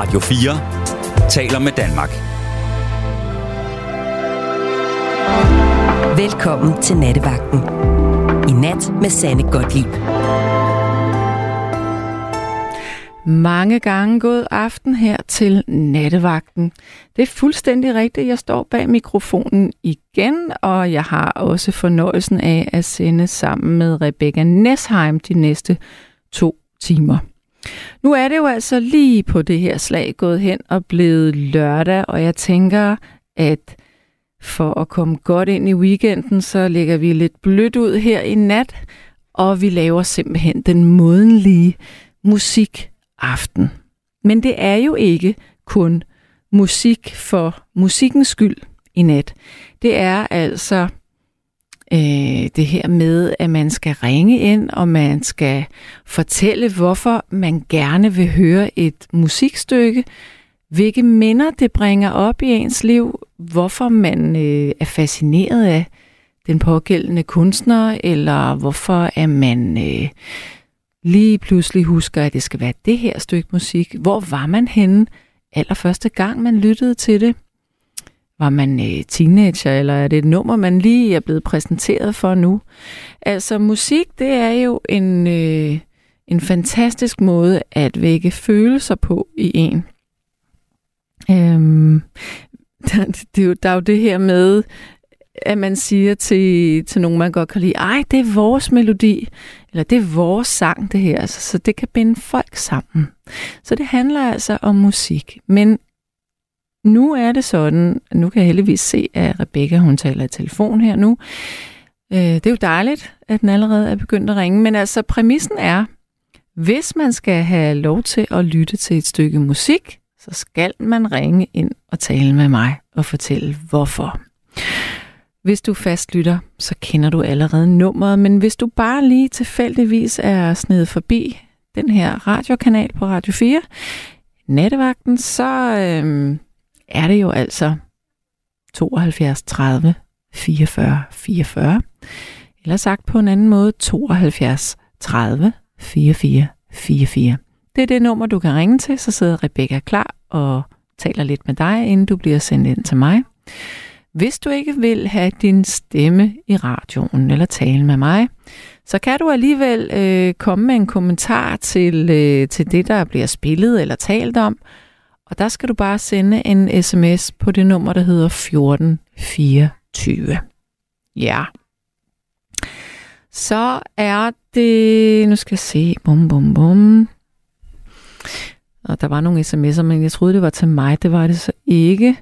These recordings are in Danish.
Radio 4 taler med Danmark. Velkommen til Nattevagten. I nat med Sanne Godtlip. Mange gange god aften her til nattevagten. Det er fuldstændig rigtigt. Jeg står bag mikrofonen igen, og jeg har også fornøjelsen af at sende sammen med Rebecca Nesheim de næste to timer. Nu er det jo altså lige på det her slag gået hen og blevet lørdag, og jeg tænker, at for at komme godt ind i weekenden, så lægger vi lidt blødt ud her i nat, og vi laver simpelthen den modenlige musikaften. Men det er jo ikke kun musik for musikkens skyld i nat. Det er altså øh, det her med, at man skal ringe ind, og man skal fortælle, hvorfor man gerne vil høre et musikstykke, hvilke minder det bringer op i ens liv, hvorfor man øh, er fascineret af den pågældende kunstner, eller hvorfor er man øh, lige pludselig husker, at det skal være det her stykke musik. Hvor var man henne allerførste gang, man lyttede til det? Var man øh, teenager, eller er det et nummer, man lige er blevet præsenteret for nu? Altså musik, det er jo en, øh, en fantastisk måde at vække følelser på i en. Øhm, der, det er jo, der er jo det her med, at man siger til, til nogen, man godt kan lide, ej, det er vores melodi, eller det er vores sang, det her, altså, så det kan binde folk sammen. Så det handler altså om musik. Men nu er det sådan, nu kan jeg heldigvis se, at Rebecca, hun taler i telefon her nu. Øh, det er jo dejligt, at den allerede er begyndt at ringe, men altså præmissen er, hvis man skal have lov til at lytte til et stykke musik, så skal man ringe ind og tale med mig og fortælle hvorfor. Hvis du fastlytter, så kender du allerede nummeret, men hvis du bare lige tilfældigvis er snedet forbi den her radiokanal på Radio 4, nattevagten, så øhm, er det jo altså 72 30 44 44. Eller sagt på en anden måde, 72 30 44 44. Det er det nummer, du kan ringe til, så sidder Rebecca klar og taler lidt med dig, inden du bliver sendt ind til mig. Hvis du ikke vil have din stemme i radioen eller tale med mig, så kan du alligevel øh, komme med en kommentar til, øh, til det, der bliver spillet eller talt om. Og der skal du bare sende en sms på det nummer, der hedder 1424. Ja. Så er det... Nu skal jeg se. Bum, bum, bum. Og der var nogle sms'er, men jeg troede, det var til mig. Det var det så ikke.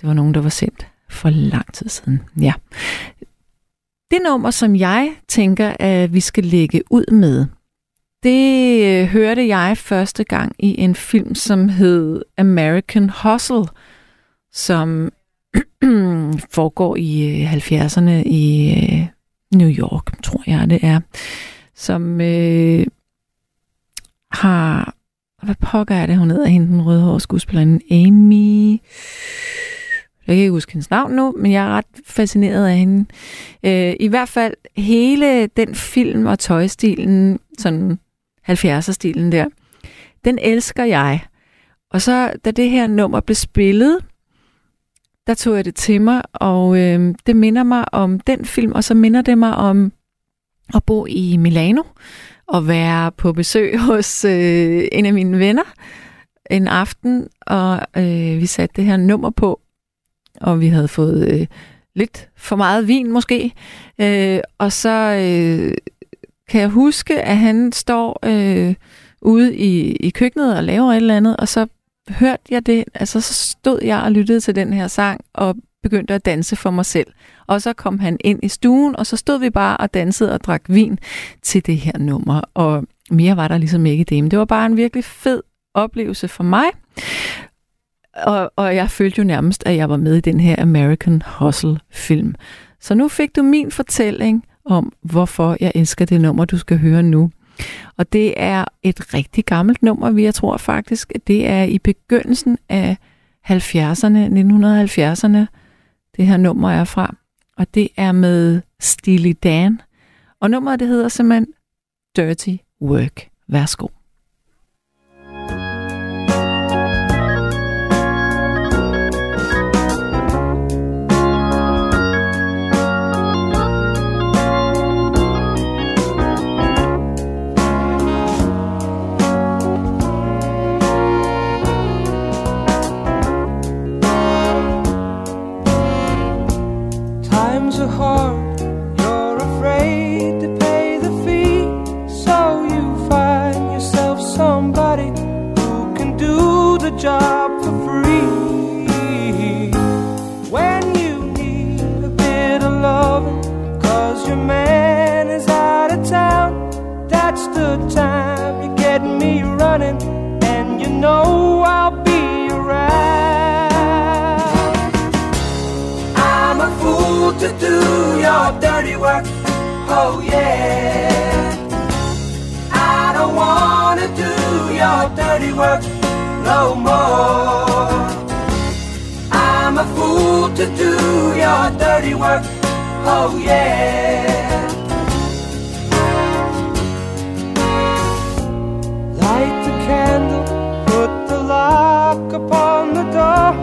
Det var nogen, der var sendt for lang tid siden. Ja. Det nummer, som jeg tænker, at vi skal lægge ud med, det øh, hørte jeg første gang i en film, som hed American Hustle, som foregår i øh, 70'erne i øh, New York, tror jeg det er, som øh, har hvad pokker er det, hun hedder, hende den rødhårede skuespillerinde, Amy... Jeg kan ikke huske hendes navn nu, men jeg er ret fascineret af hende. Øh, I hvert fald hele den film og tøjstilen, sådan 70'er-stilen der, den elsker jeg. Og så, da det her nummer blev spillet, der tog jeg det til mig, og øh, det minder mig om den film, og så minder det mig om at bo i Milano, og være på besøg hos øh, en af mine venner en aften, og øh, vi satte det her nummer på, og vi havde fået øh, lidt for meget vin måske. Øh, og så øh, kan jeg huske, at han står øh, ude i, i køkkenet og laver et eller andet, og så hørte jeg det, altså så stod jeg og lyttede til den her sang, og begyndte at danse for mig selv. Og så kom han ind i stuen, og så stod vi bare og dansede og drak vin til det her nummer. Og mere var der ligesom ikke det. Men det var bare en virkelig fed oplevelse for mig. Og, og jeg følte jo nærmest, at jeg var med i den her American Hustle-film. Så nu fik du min fortælling om, hvorfor jeg elsker det nummer, du skal høre nu. Og det er et rigtig gammelt nummer, vi jeg tror faktisk, at det er i begyndelsen af 70'erne, 1970'erne, det her nummer er fra. Og det er med Steely Dan. Og nummeret det hedder simpelthen Dirty Work. Værsgo. Dirty work no more. I'm a fool to do your dirty work. Oh yeah. Light the candle, put the lock upon the door.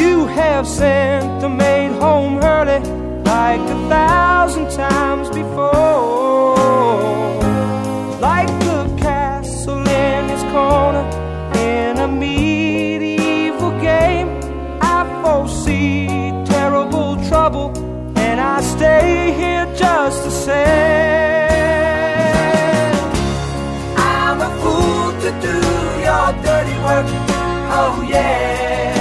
You have sent the maid home early like a thousand times before. Trouble, and I stay here just the same. I'm a fool to do your dirty work. Oh yeah.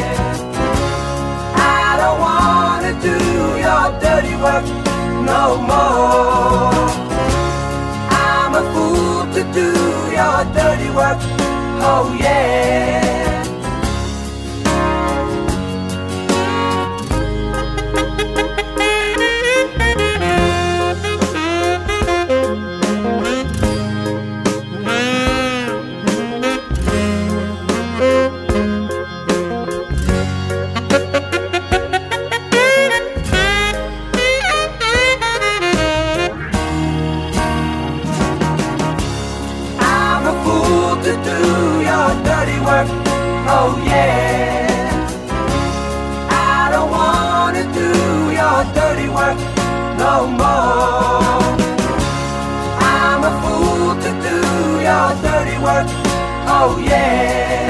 I don't wanna do your dirty work no more. I'm a fool to do your dirty work. Oh yeah. Do your dirty work. Oh yeah. I don't wanna do your dirty work no more. I'm a fool to do your dirty work. Oh yeah.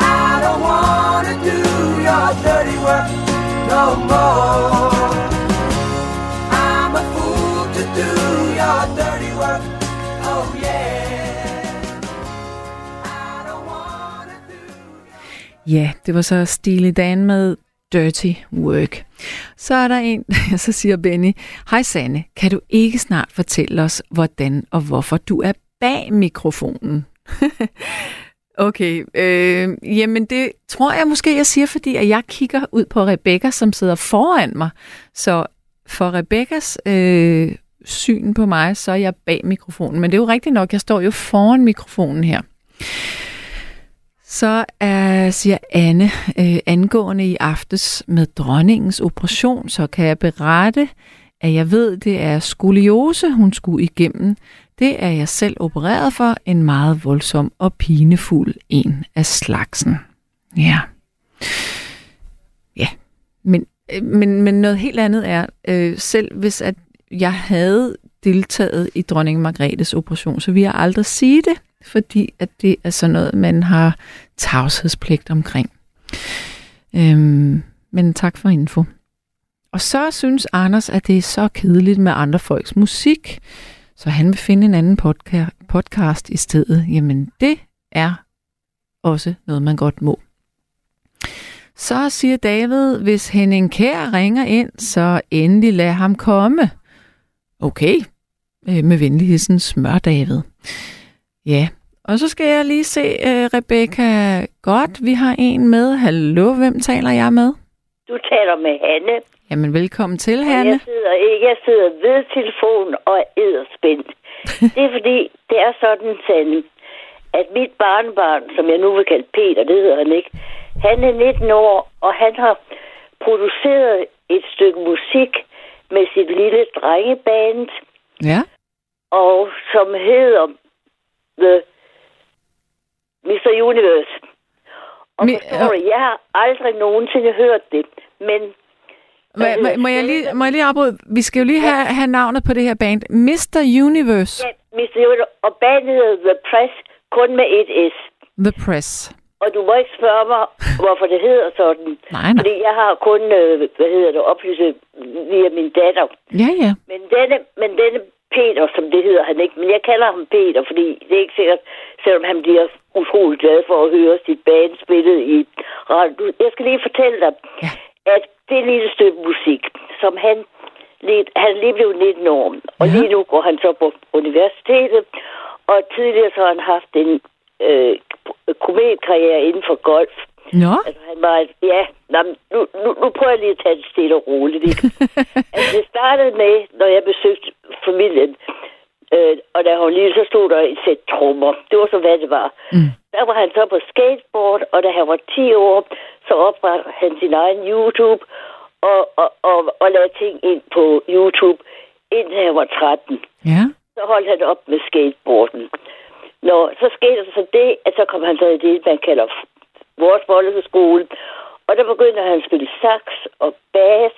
I don't wanna do your dirty work no more. Ja, det var så Steely Dan med Dirty Work. Så er der en, så siger Benny, Hej Sanne, kan du ikke snart fortælle os, hvordan og hvorfor du er bag mikrofonen? okay, øh, jamen det tror jeg måske, jeg siger, fordi at jeg kigger ud på Rebecca, som sidder foran mig. Så for Rebeccas øh, syn på mig, så er jeg bag mikrofonen. Men det er jo rigtigt nok, jeg står jo foran mikrofonen her. Så er, siger Anne, øh, angående i aftes med dronningens operation, så kan jeg berette, at jeg ved, det er skoliose, hun skulle igennem. Det er jeg selv opereret for, en meget voldsom og pinefuld en af slagsen. Ja. Ja, men, øh, men, men noget helt andet er, øh, selv hvis at jeg havde deltaget i dronning Margrethes operation, så vi jeg aldrig sige det, fordi at det er sådan noget, man har tavshedspligt omkring. Øhm, men tak for info. Og så synes Anders, at det er så kedeligt med andre folks musik, så han vil finde en anden podca- podcast i stedet. Jamen, det er også noget, man godt må. Så siger David, hvis Henning Kær ringer ind, så endelig lad ham komme. Okay, øh, med venligheden smør David. Ja, og så skal jeg lige se, uh, Rebecca. Godt, vi har en med. Hallo, hvem taler jeg med? Du taler med Hanne. Jamen, velkommen til, Hanne. Jeg sidder ikke. Jeg sidder ved telefonen og er edderspændt. det er fordi, det er sådan, Sande, at mit barnbarn, som jeg nu vil kalde Peter, det hedder han ikke, han er 19 år, og han har produceret et stykke musik med sit lille drengeband, Ja, og som hedder The Mr. Universe. Og Mi- forstår du, jeg har aldrig nogensinde hørt det, men må, må, må, jeg lige, må jeg lige afbryde? Vi skal jo lige have, have navnet på det her band. Mr. Universe, ja, Mr. Universe, og bandet hedder The Press, kun med et S. The Press. Og du må ikke spørge mig, hvorfor det hedder sådan. Nej, nej. Fordi jeg har kun, øh, hvad hedder det, oplyst via min datter. Ja, ja. Men denne, men denne Peter, som det hedder han ikke, men jeg kalder ham Peter, fordi det er ikke sikkert, selvom han bliver utrolig glad for at høre sit band spillet i radio. Jeg skal lige fortælle dig, Ja. at det lille stykke musik, som han lige, han lige blevet 19 år, og Ja. lige nu går han så på universitetet, og tidligere så har han haft en øh, komediekarriere inden for golf. Nå, Altså, han var, ja, nå, nu, nu, nu prøver jeg lige at tage det stille og roligt. Ikke? altså, det startede med, når jeg besøgte familien, øh, og da hun lige så stod der et sæt trommer. Det var så, hvad det var. Mm. Der var han så på skateboard, og da han var 10 år, så oprettede han sin egen YouTube, og, og, og, og lagde ting ind på YouTube, indtil han var 13 ja. så holdt han op med skateboarden. Nå, så skete der så det, at så kom han så i det, man kalder vores folkeskole. Og der begyndte han at spille sax og bas,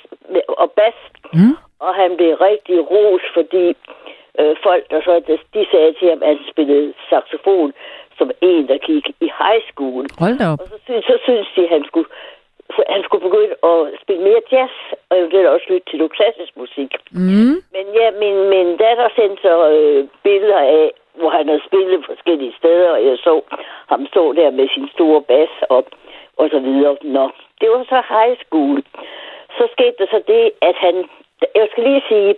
og bas, Mm. og han blev rigtig ros, fordi øh, folk, der så, de sagde til ham, at han spillede saxofon som en, der gik i high school. Hold da op. Og så, synes, så synes de, at han skulle, han skulle begynde at spille mere jazz, og eventuelt også lytte til noget klassisk musik. Mm. Men ja, min, min datter sendte så øh, billeder af, hvor han havde spillet forskellige steder, og jeg så ham stå der med sin store bas og, og så videre. Nå, det var så high school. Så skete der så det, at han, jeg skal lige sige,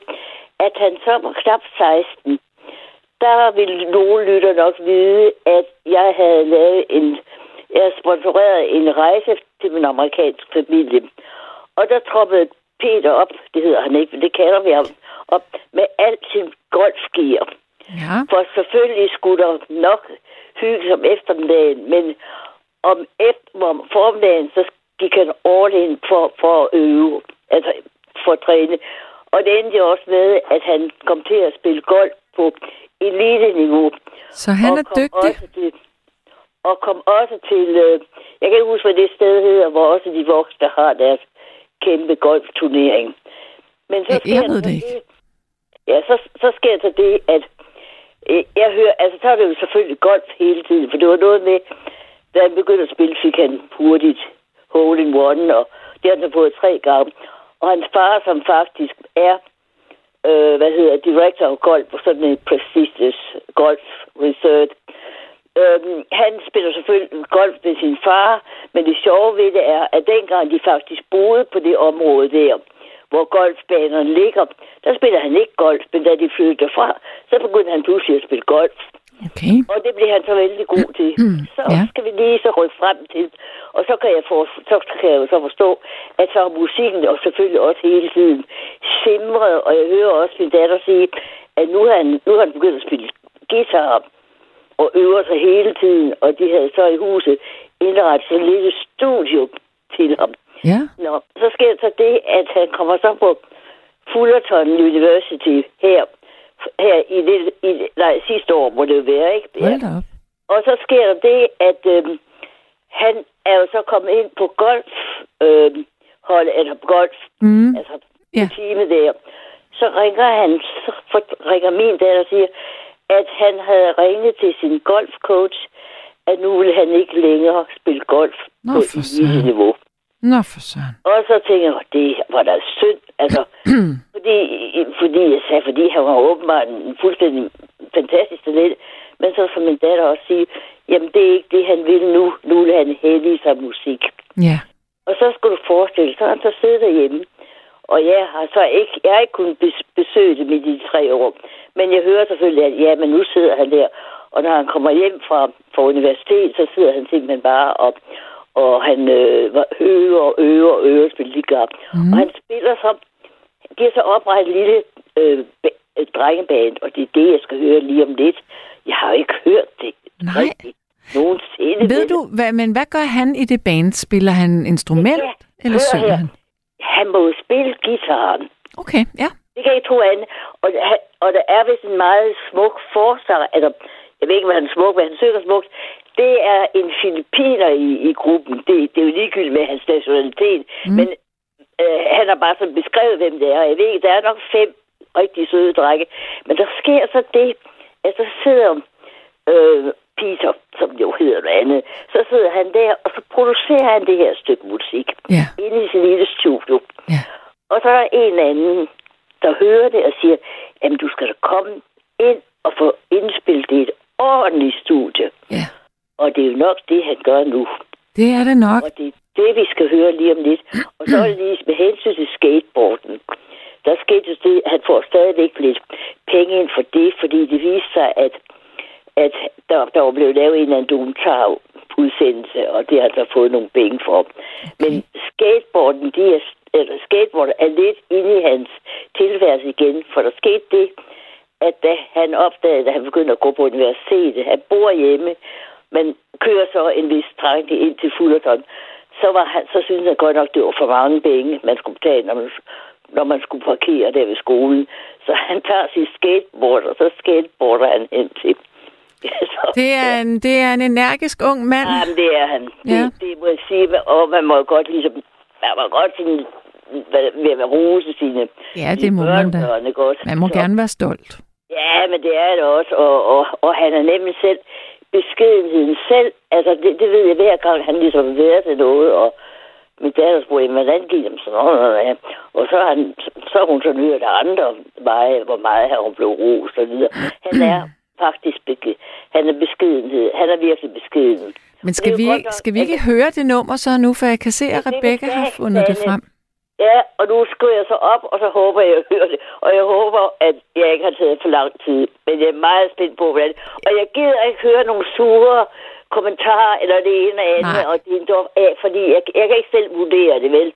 at han så var knap 16. Der ville nogle lytter nok vide, at jeg havde lavet en, jeg havde sponsoreret en rejse til min amerikanske familie. Og der troppede Peter op, det hedder han ikke, men det kalder vi ham, op med alt sin golfgear. Ja. For selvfølgelig skulle der nok hygge om eftermiddagen, men om, efter, om formiddagen, så gik han all in for, for at øve, altså for at træne. Og det endte jo også med, at han kom til at spille golf på elite-niveau. Så han og er kom dygtig. Også til, og kom også til, øh, jeg kan ikke huske, hvad det sted hedder, hvor også de voksne har deres kæmpe golfturnering. Men så sker jeg ved det ikke. Ja, så, så sker der det, at Øh, jeg hører, altså så er det jo selvfølgelig golf hele tiden, for det var noget med, da han begyndte at spille, fik han hurtigt hole in one, og det har han så fået tre gange. Og hans far, som faktisk er, øh, hvad hedder, director of golf på sådan en prestigious golf research, Øhm, han spiller selvfølgelig golf med sin far, men det sjove ved det er, at dengang de faktisk boede på det område der, hvor golfbanerne ligger, der spiller han ikke golf, men da de flyttede derfra, så begyndte han pludselig at spille golf. Okay. Og det bliver han så vældig god til. Så Ja. skal vi lige så rykke frem til. Og så kan jeg, for, så kan jeg så forstå, at så musikken og selvfølgelig også hele tiden simret. Og jeg hører også min datter sige, at nu har han, nu har han begyndt at spille guitar og øver sig hele tiden. Og de havde så i huset indrettet sådan et lille studio til ham. Ja. Nå, så sker så det, at han kommer så på Fullerton University her, her i, det, i nej, sidste år, må det være, ikke? Hold da op. Og så sker der det, at øhm, han er jo så kommet ind på golf, øhm, hold, eller golf, Mm. altså Ja. ja. time der. Så ringer han, så for- ringer min datter og siger, at han havde ringet til sin golfcoach, at nu vil han ikke længere spille golf Nå, på niveau. Nå for søren. Og så tænker jeg, det var da synd, altså, fordi, fordi jeg sagde, fordi han var åbenbart en fuldstændig fantastisk talent, men så som min datter også sige, jamen det er ikke det, han vil nu, nu vil han i sig musik. Ja. Og så skulle du forestille, så han så siddet derhjemme, og jeg har så ikke, jeg har ikke kunnet bes- besøge dem i de tre år, men jeg hører selvfølgelig, at ja, men nu sidder han der, og når han kommer hjem fra, fra universitet, så sidder han simpelthen bare op, og han øh, øver og øver og øver og spiller liga. Mm. Og han spiller så, de har så oprettet en lille øh, øh, drengeband, og det er det, jeg skal høre lige om lidt. Jeg har jo ikke hørt det Nej. rigtigt nogensinde. Ved du, hvad, men hvad gør han i det band? Spiller han instrument, Ja, eller hør synger her. han? Han må jo spille guitaren. Okay, ja. Det kan ikke tro andet. Og, og der er vist en meget smuk forsanger, eller jeg ved ikke, hvad han smuk, hvad han synger smukt. Det er en filipiner i, i gruppen. Det, det er jo ligegyldigt med hans nationalitet. Mm. Men øh, han har bare sådan beskrevet, hvem det er. Jeg ved der er nok fem rigtig søde drenge. Men der sker så det, at så sidder øh, Peter, som jo hedder noget andet, så sidder han der, og så producerer han det her stykke musik Ja. inde i sin lille studio. Ja. Og så er der en anden, der hører det og siger, jamen du skal da komme ind og få indspillet det i et ordentligt studie. Ja. Og det er jo nok det, han gør nu. Det er det nok. Og det er det, vi skal høre lige om lidt. Og så er det lige med hensyn til skateboarden. Der skete det, at han får stadigvæk lidt penge ind for det, fordi det viste sig, at, at der, der var blevet lavet en eller anden dokumentar udsendelse, og det har så fået nogle penge for. Okay. Men skateboarden, de er, eller skateboarden er lidt inde i hans tilværelse igen, for der skete det, at da han opdagede, at han begyndte at gå på universitetet, han bor hjemme, men kører så en vis strækning ind til Fullerton, så, var han, så synes han godt nok, det var for mange penge, man skulle betale, når man, når man skulle parkere der ved skolen. Så han tager sit skateboard, og så skateboarder han hen til. så, Det er en, det er en energisk ung mand. Jamen, det er han. Ja. Det, det må jeg sige, og man må godt ligesom, man må godt sådan, ved at rose sine, Ja, det sine må man da. også? Man må Så- gerne være stolt. Ja, men det er det også, og, og, og han er nemlig selv beskedenheden selv. Altså, det, det ved jeg hver gang, han ligesom været til noget, og min datter spurgte, "Jamen, hvordan gik det sådan noget? Og så han, så hun så nyret andre veje, hvor meget her hun blev rost og videre. Han er faktisk beske, han er beskedenhed. Han er virkelig beskeden. Men skal vi, godt skal vi ikke høre det nummer så nu, for jeg kan se, at Rebecca har fundet det frem. Ja, og nu skriver jeg så op, og så håber jeg, at jeg hører det. Og jeg håber, at jeg ikke har taget for lang tid. Men jeg er meget spændt på, hvordan. Og jeg gider ikke høre nogle sure kommentarer, eller det ene eller andet, Nej. og det dog af, fordi jeg, jeg kan ikke selv vurdere det, vel?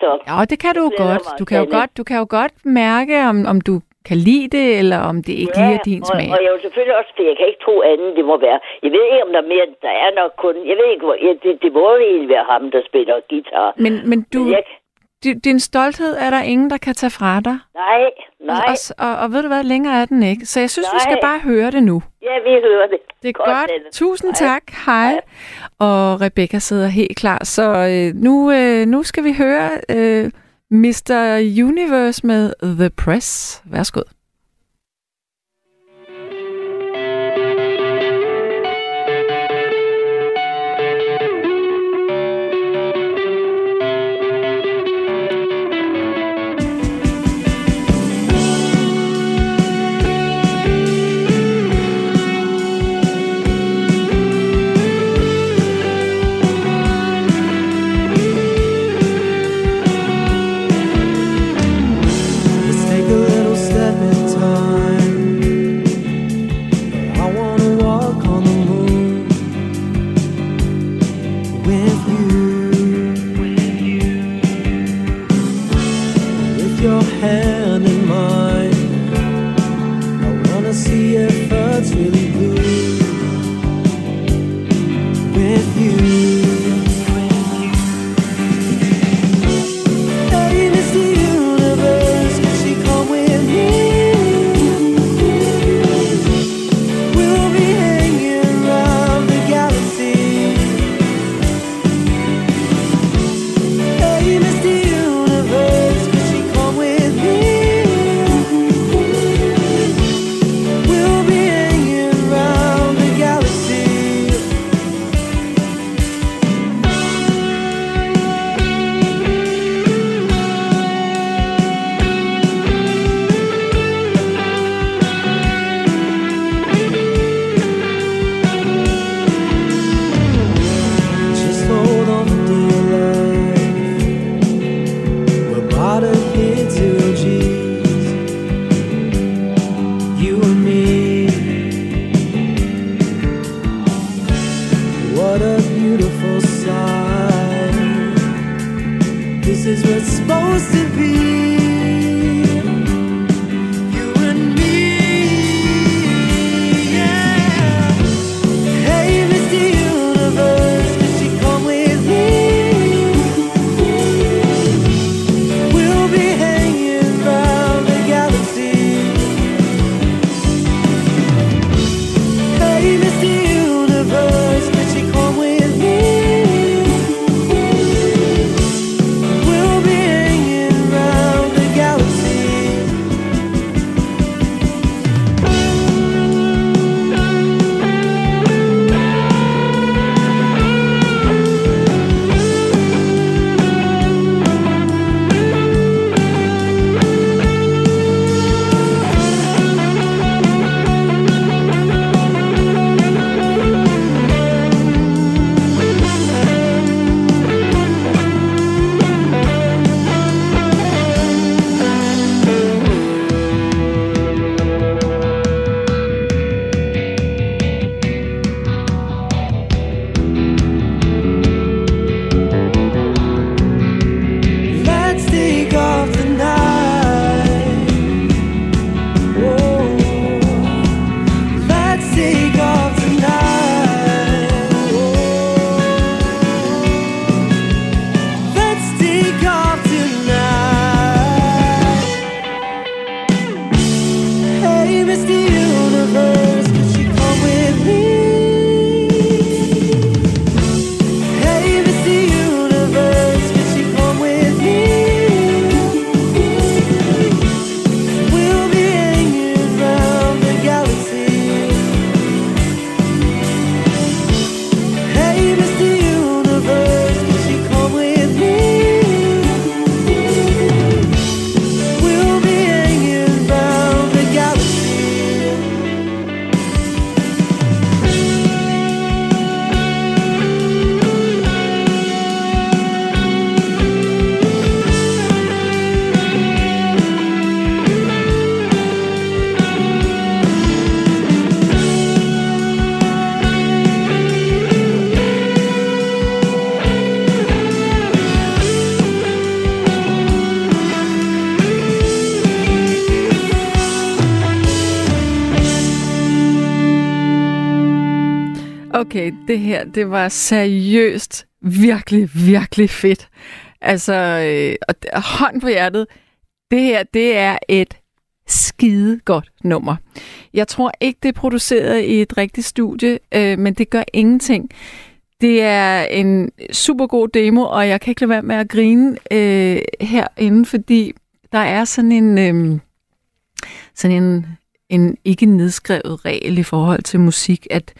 Så, Ja, det kan du jo godt. Du kan jo godt, du kan jo godt mærke, om, om du kan lide det, eller om det ikke lige er din og, smag. og jeg vil selvfølgelig også, for jeg kan ikke tro andet, det må være. Jeg ved ikke, om der er mere, der er nok kun, jeg ved ikke, hvor, ja, det, det må jo egentlig være ham, der spiller guitar. Men, men du, Men jeg, di- din stolthed er der ingen, der kan tage fra dig. nej, nej, Og, og, og ved du hvad, længere er den ikke. Så jeg synes, vi skal Nej. bare høre det nu. ja, vi hører det. Det er godt. Sanne. Tusind Hej. tak. Hej. Og Rebecca sidder helt klar. Så øh, nu, øh, nu skal vi høre øh, Mr. Universe med The Press. Værsgo. Okay, det her, det var seriøst virkelig, virkelig fedt. Altså, øh, og hånd på hjertet, det her, det er et skide godt nummer. Jeg tror ikke, det er produceret i et rigtigt studie, øh, men det gør ingenting. Det er en super god demo, og jeg kan ikke lade være med at grine øh, herinde, fordi der er sådan en, øh, sådan en, en ikke nedskrevet regel i forhold til musik, at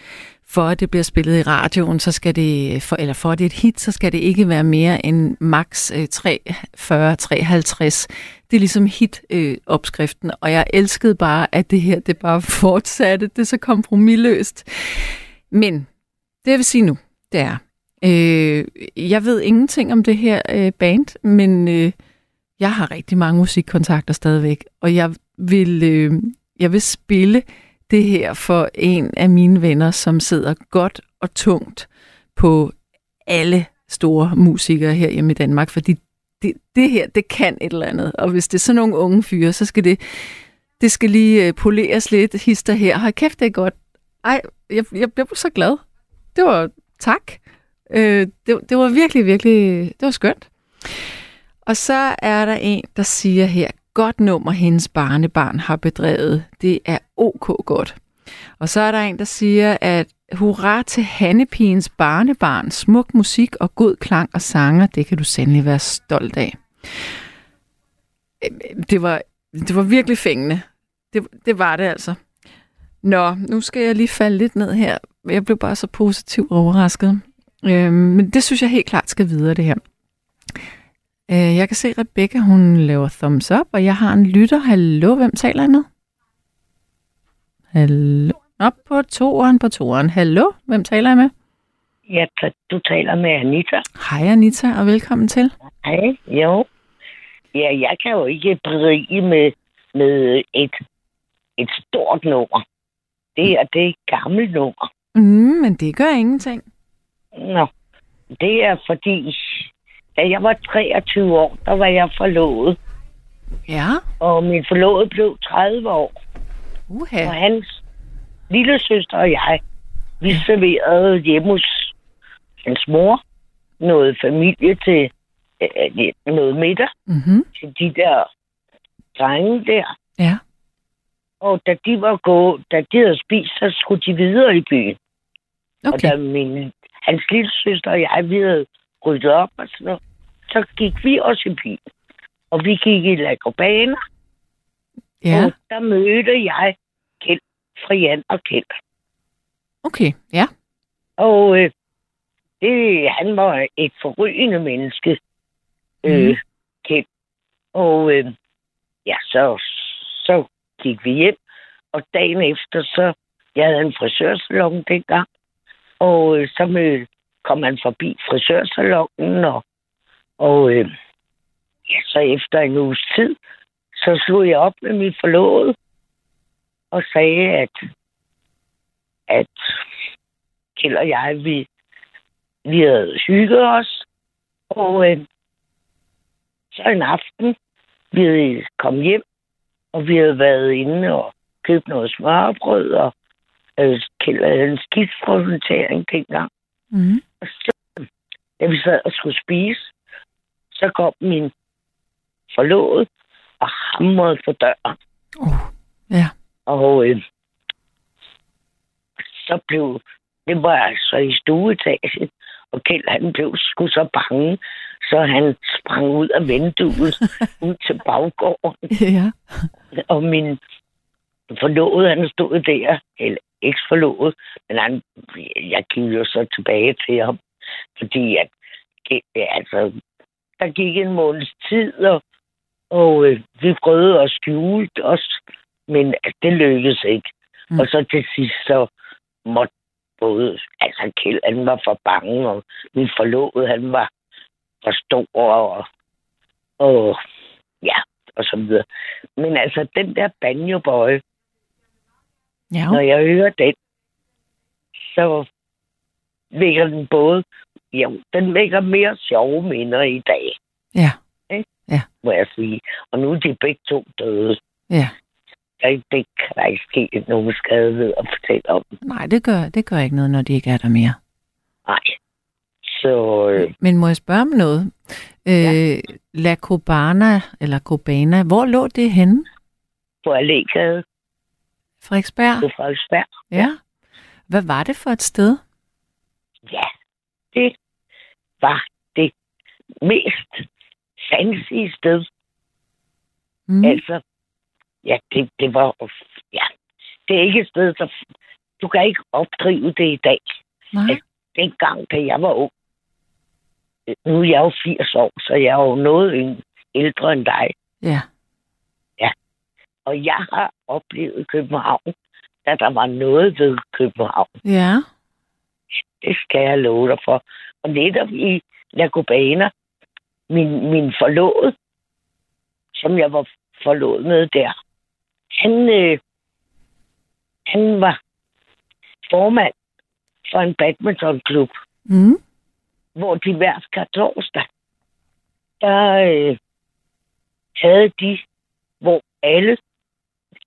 for at det bliver spillet i radioen, så skal det, for, eller for at det er et hit, så skal det ikke være mere end max øh, 340, 53. Det er ligesom hit-opskriften, øh, og jeg elskede bare, at det her, det bare fortsatte. Det er så kompromilløst. Men det jeg vil sige nu, det er, øh, jeg ved ingenting om det her øh, band, men øh, jeg har rigtig mange musikkontakter stadigvæk, og jeg vil, øh, jeg vil spille det her for en af mine venner, som sidder godt og tungt på alle store musikere her hjemme i Danmark, fordi det, det her, det kan et eller andet. Og hvis det er sådan nogle unge fyre, så skal det, det skal lige øh, poleres lidt, hister her. Har kæft, det er godt. Ej, jeg, jeg, jeg blev så glad. Det var tak. Øh, det, det var virkelig, virkelig, det var skønt. Og så er der en, der siger her, godt nummer, hendes barnebarn har bedrevet. Det er ok godt. Og så er der en, der siger, at hurra til Hannepigens barnebarn. Smuk musik og god klang og sanger, det kan du sandelig være stolt af. Øhm, det var, det var virkelig fængende. Det, det var det altså. Nå, nu skal jeg lige falde lidt ned her. Jeg blev bare så positivt overrasket. Øh, men det synes jeg helt klart skal videre, det her. Øh, jeg kan se, at Rebecca, hun laver thumbs up, og jeg har en lytter. Hallo, hvem taler jeg med? Hallo? Op på toeren på toeren. Hallo, hvem taler jeg med? Ja, du taler med Anita. Hej Anita, og velkommen til. Hej, jo. Ja, jeg kan jo ikke berige med, med et, et stort nummer. Det er det er et gammelt nummer. Mm, men det gør ingenting. Nå, det er fordi, da jeg var 23 år, der var jeg forlovet. Ja. Og min forlovede blev 30 år. Uha. Og hans lille søster og jeg, vi serverede hjemme hos hans mor noget familie til øh, noget middag Mm-hmm. til de der drenge der. Ja. Og da de var gået, da de havde spist, så skulle de videre i byen. Og Okay. da min, hans lille søster og jeg, vi havde ryddet op og sådan noget, så gik vi også i byen. Og vi gik i La Urbana, Ja. og der mødte jeg Jan og Kjeld. Okay. Ja. Og øh, det, han var et forrygende menneske, øh, Mhm. Kjeld. Og øh, ja, så, så gik vi hjem, og dagen efter, så jeg havde en frisørsalon dengang, og øh, så mød, kom han forbi frisørsalonen, og, og øh, ja, så efter en uges tid, så slog jeg op med min forlovede, og sagde, at, at Kjeld og jeg, vi, vi havde hygget os, og øh, så en aften, vi havde kommet hjem, og vi havde været inde og købt noget smørbrød, og øh, Kjeld havde en skidtsfragmentering dengang. Mm-hmm. Og så, da vi sad og skulle spise, så kom min forlovede og hamrede på døren. Oh. Ja. Og øh, så blev, det var altså i stueetagen, og Kjeld han blev sgu så bange, så han sprang ud af vinduet ud til baggården. Ja. Og min forlovede, han stod der, eller eksforlovet, men han, jeg gik jo så tilbage til ham, fordi at, altså, der gik en måneds tid, og, og øh, vi prøvede at skjule os, men at det lykkedes ikke. Mm. Og så til sidst, så måtte både, altså Kjeld, han var for bange, og min forlovede, han var for stor, og, og ja, og så videre. Men altså, den der banjobøje, Ja. når jeg hører den, så vækker den både, jo, den vækker mere sjove minder i dag, Ja. må jeg sige. Og nu er de begge to døde. Ja. Det, det kan der ikke ske nogen skade ved at fortælle om. Nej, det gør, det gør ikke noget, når de ikke er der mere. Nej. Så øh, Men må jeg spørge om noget? Øh, Ja. La Cubana, eller Cubana, hvor lå det henne? på Allégade Frederiksberg? på Frederiksberg, Ja. Hvad var det for et sted? ja, det var det mest fancy sted. Mm. Altså, ja, det, det var, ja, det er ikke et sted, der, du kan ikke opdrive det i dag. Nej. Dengang, da jeg var ung, nu er jeg jo 80 år, så jeg er jo noget ældre end dig. Ja. Og jeg har oplevet København, da der var noget ved København. Ja. Det skal jeg love dig for. Og netop i La Cubana, min, min forlovede, som jeg var forlovet med der, han, øh, han var formand for en badmintonklub, Mm. hvor de hver torsdag, der øh, havde de, hvor alle,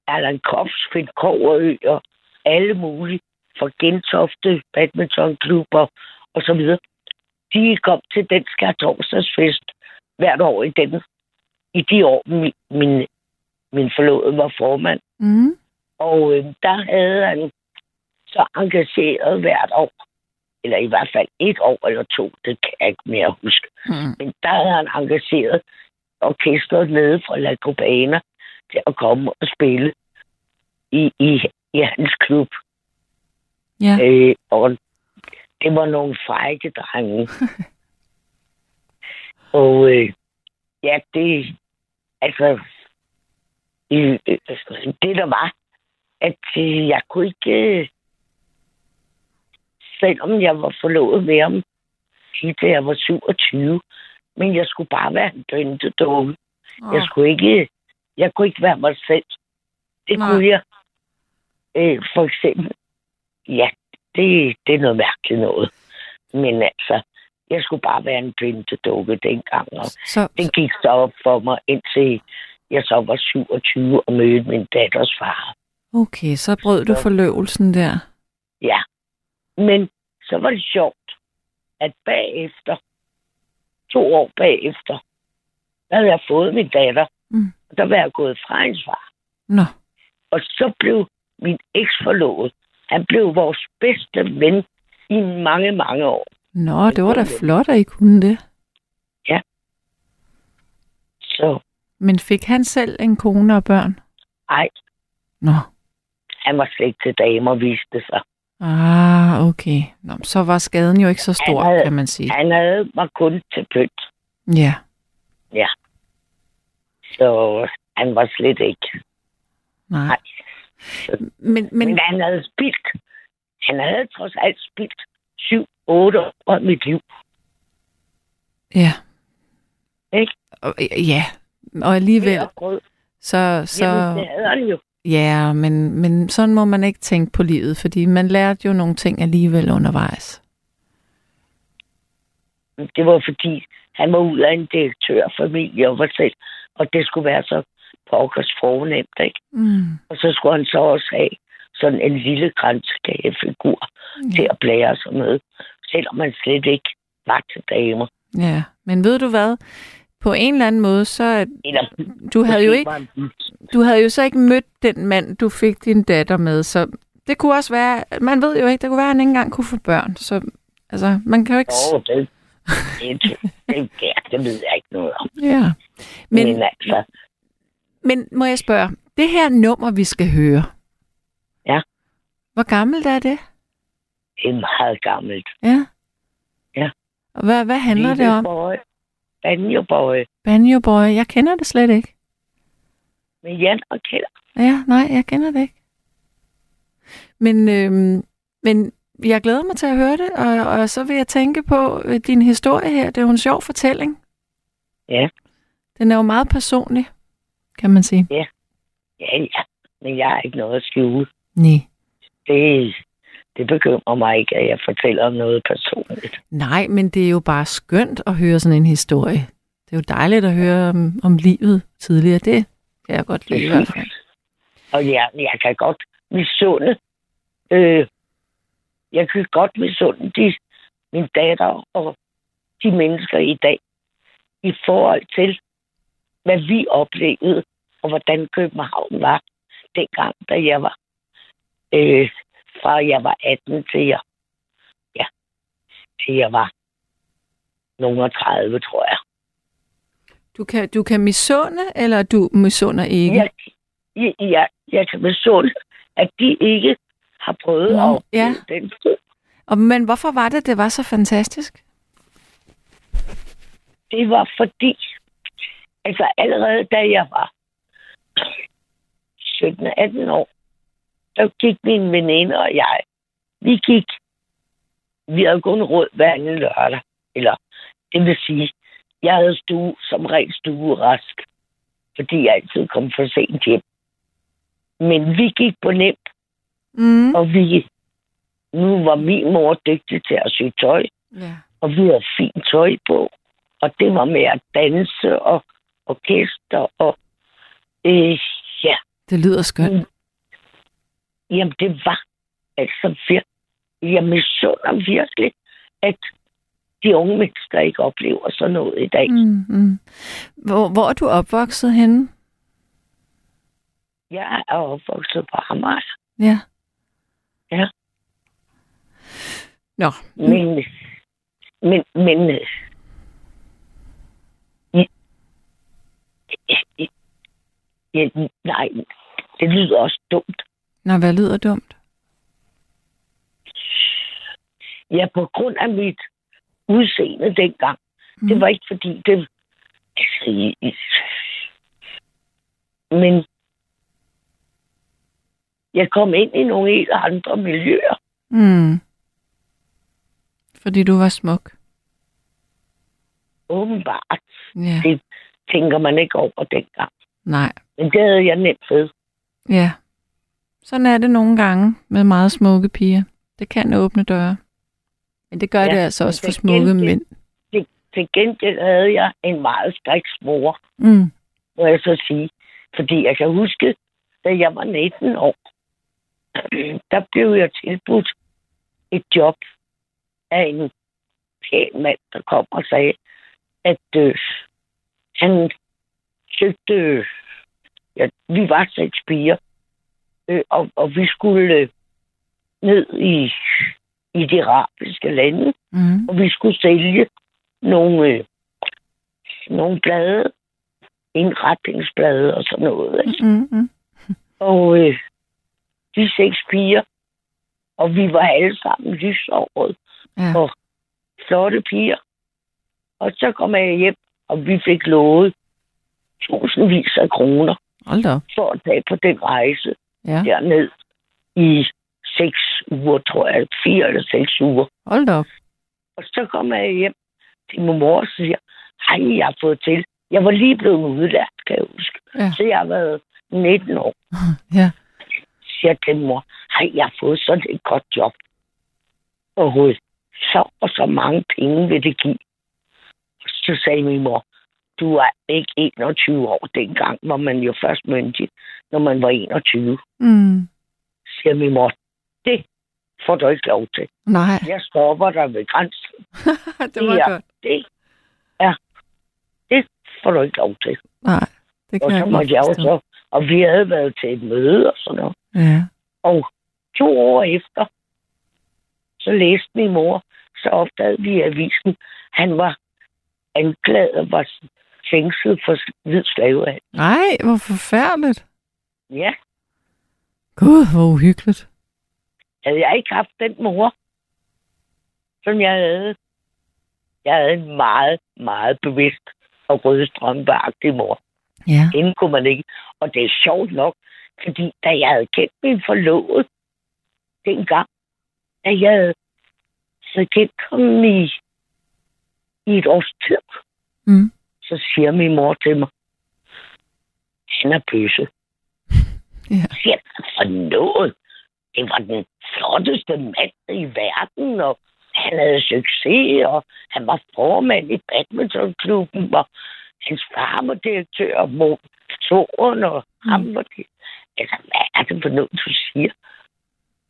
Allan Kops, Finn Koverø og alle mulige fra Gentofte, badmintonklubber og så videre, de kom til den skærtorsdagsfest hvert år i den, i de år, min, min, min forlovede var formand. Mm. Og øh, der havde han så engageret hvert år, eller i hvert fald et år eller to, det kan jeg ikke mere huske. Mm. Men der havde han engageret orkestret nede fra La Cubana til at komme og spille i, i, i hans klub. Ja. Øh, og det var nogle frække drenge. og øh, ja, det... Altså... Øh, det der var, at øh, jeg kunne ikke... Øh, selvom jeg var forlovet med ham, helt til jeg var 27, men jeg skulle bare være en døntedukke. Jeg skulle ikke... Jeg kunne ikke være mig selv. Det Nej. kunne jeg. Øh, for eksempel... Ja, det, det er noget mærkeligt noget. Men altså, jeg skulle bare være en pyntedukke dengang, og Så, det gik så op for mig, indtil jeg så var 27 og mødte min datters far. okay, så brød du forløvelsen der. Ja. Men så var det sjovt, at bagefter, to år bagefter, der havde jeg fået min datter, Mm. og der var jeg gået fra hendes far. Nå. Og så blev min eksforlovet, han blev vores bedste ven i mange, mange år. Nå, det var da flot, at I kunne det. Så Men fik han selv en kone og børn? ej, Nå. han var slet ikke til damer, viste sig. Ah, okay. Nå, så var skaden jo ikke så stor, Han havde- kan man sige. Han havde mig kun til pynt, Ja. så han var slet ikke. Nej. Nej. Men, Men, men men han havde spildt. Han havde trods alt spildt syv, otte år af mit liv. ja. Ikke? Ja. Og alligevel, så, så Jamen, det havde han jo. ja, men, men sådan må man ikke tænke på livet, fordi man lærte jo nogle ting alligevel undervejs. Det var fordi, han var ud af en direktørfamilie og var selv, og det skulle være så pokkers fornemt, ikke? Mm. Og så skulle han så også have sådan en lille grænskagefigur Ja. til at blære sig med, selvom man slet ikke var til damer. ja, men ved du hvad? På en eller anden måde, så er- Eller, du havde jo ikke du havde jo så ikke mødt den mand, du fik din datter med, så det kunne også være, man ved jo ikke, det kunne være, at han ikke engang kunne få børn, så altså, man kan jo ikke... Åh, det, det, det, det, det ved jeg ikke noget om. Ja. Men, Men, altså, men må jeg spørge, det her nummer, vi skal høre, Ja. hvor gammelt er det? det er meget gammelt. Ja. Ja. Og hvad, hvad handler det om? Boy, Banjo Boy Banjo Boy, jeg kender det slet ikke. med Jan og Kjeld. Ja, nej, jeg kender det ikke. Men, øhm, men jeg glæder mig til at høre det, og, og så vil jeg tænke på øh, din historie her. Det er jo en sjov fortælling. Ja. Den er jo meget personlig, kan man sige. Ja, ja. Men jeg har ikke noget at skjule. Nej. Det, det bekymrer mig ikke, at jeg fortæller om noget personligt. Nej, men det er jo bare skønt at høre sådan en historie. Det er jo dejligt at høre om, om livet tidligere. Det kan jeg godt lide i hvert fald. Og jeg, jeg kan godt misunde, øh, jeg kan godt misunde de, min datter og de mennesker i dag, i forhold til, hvad vi oplevede, og hvordan København var dengang, da jeg var, øh, fra jeg var 18 til jeg, ja, til jeg var nogen 30, tror jeg. Du kan, du kan misunde, eller du misunder ikke? Jeg, jeg, jeg, jeg kan misunde, at de ikke har prøvet Nå, at ja. den tid. Og, men hvorfor var det, det var så fantastisk? Det var fordi, altså allerede da jeg var 17-18 år, der gik min veninde og jeg, vi gik, vi havde kun råd hver anden lørdag, eller det vil sige, jeg havde stue, som regel stue rask, fordi jeg altid kom for sent hjem. Men vi gik på nemt, Mm. og vi, nu var min mor dygtig til at sy tøj, Ja. og vi havde fint tøj på, og det var med at danse og orkester, og øh, ja, Det lyder skønt. Jamen det var altså virkelig, jeg misunder virkelig, at de unge mennesker ikke oplever sådan noget i dag. Mm. Mm. Hvor, hvor er du opvokset henne? Jeg er opvokset på Amager, Ja. Ja. Nå, men, men, men øh, i- i- ja, nej, det lyder også dumt. Nå hvad lyder dumt? Ja, på grund af mit udseende dengang. Mm. Det var ikke fordi det... Altså, men jeg kom ind i nogle helt andre miljøer. Mm. Fordi du var smuk. Åbenbart Ja. Det- tænker man ikke over dengang. Nej. Men det havde jeg nemt ved. Ja. Sådan er det nogle gange med meget smukke piger. Det kan åbne døre. Men det gør ja, det altså også for smukke gengæld- mænd. Til, til gengæld havde jeg en meget striksmor, Mm. må jeg så sige. Fordi jeg kan huske, da jeg var 19 år, der blev jeg tilbudt et job af en pæn mand, der kom og sagde, at øh, han søgte, øh, ja, vi var seks piger, øh, og, og vi skulle øh, ned i, i de arabiske lande, Mm. og vi skulle sælge nogle, øh, nogle blade, indretningsblade og sådan noget. Ikke? Mm, mm. Og øh, de seks piger, og vi var alle sammen lysåret, Ja. Og- flotte piger. Og så kom jeg hjem, og vi fik lovet tusindvis af kroner Hold da for at tage på den rejse Ja. derned i seks uger, tror jeg. Fire eller seks uger. Hold da op. Og så kom jeg hjem til min mor og siger, hej, jeg har fået til. Jeg var lige blevet udlært, kan jeg huske. Ja. Så jeg har været 19 år. Ja. siger til mor, hej, jeg har fået sådan et godt job. Og øh, så og så mange penge vil det give. Så sagde min mor, du er ikke 21 år dengang, var man jo først myndig, når man var 21. Mm. Siger min mor, det får du ikke lov til. Nej, Jeg stopper dig ved grænsen. det var Ja. godt. Det er, det får du ikke lov til. Nej, det kan Og så måtte jeg jo godt forstå. så, og vi havde været til et møde og sådan noget. Ja. Og to år efter, så læste min mor, så opdagede vi i avisen, han var anklaget og var fængslet for hvid slavehandel. Nej, hvor forfærdeligt. Ja, Gud, hvor uhyggeligt. havde jeg ikke haft den mor, som jeg havde. Jeg havde en meget, meget bevidst og rødstrømpeagtig mor. Ja. Hende kunne man ikke. Og det er sjovt nok, fordi da jeg havde kendt min forlovede dengang, da jeg havde så kendt ham i, i et års tid, Mm. så siger min mor til mig, han er bøsse. Ja. Siger, "Hvad for noget? Det var den flotteste mand i verden, og han havde succes, og han var formand i badmintonklubben, og hans far var direktør, og motoren, og ham var det. altså, hvad er det for noget, du siger?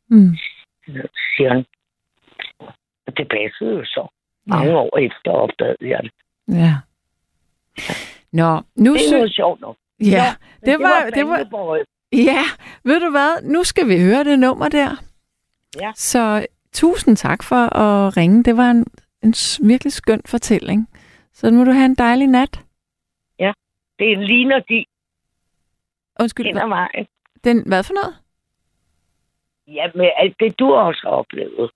Mm. Så siger han, og det passede jo så. Mange Ja. år efter opdagede jeg det. Ja. Nå, nu Det er noget sjovt nok. Ja, Men det var, det var, Banjoboy. Ja, ved du hvad, nu skal vi høre det nummer der. Ja. Så tusind tak for at ringe. Det var en, en virkelig skøn fortælling. Så nu må du have en dejlig nat. Det ligner de Undskyld, hvad, vejen. den, hvad for noget? Ja, men alt det du også har oplevet.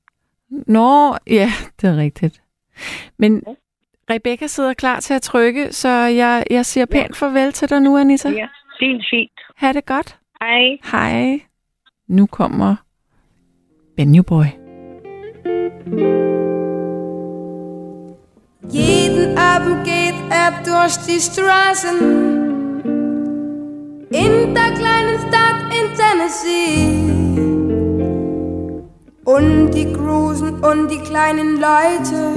Nå, ja, det er rigtigt. Men Rebecca sidder klar til at trykke, så jeg, jeg siger pænt farvel til dig nu, Anissa. Ja, fint, fint. Ha' det godt. Hej. Hej. Nu kommer Benjo Boy. Jeden Abend geht er durch die Straßen in der kleinen Stadt in Tennessee. Und die großen und die kleinen Leute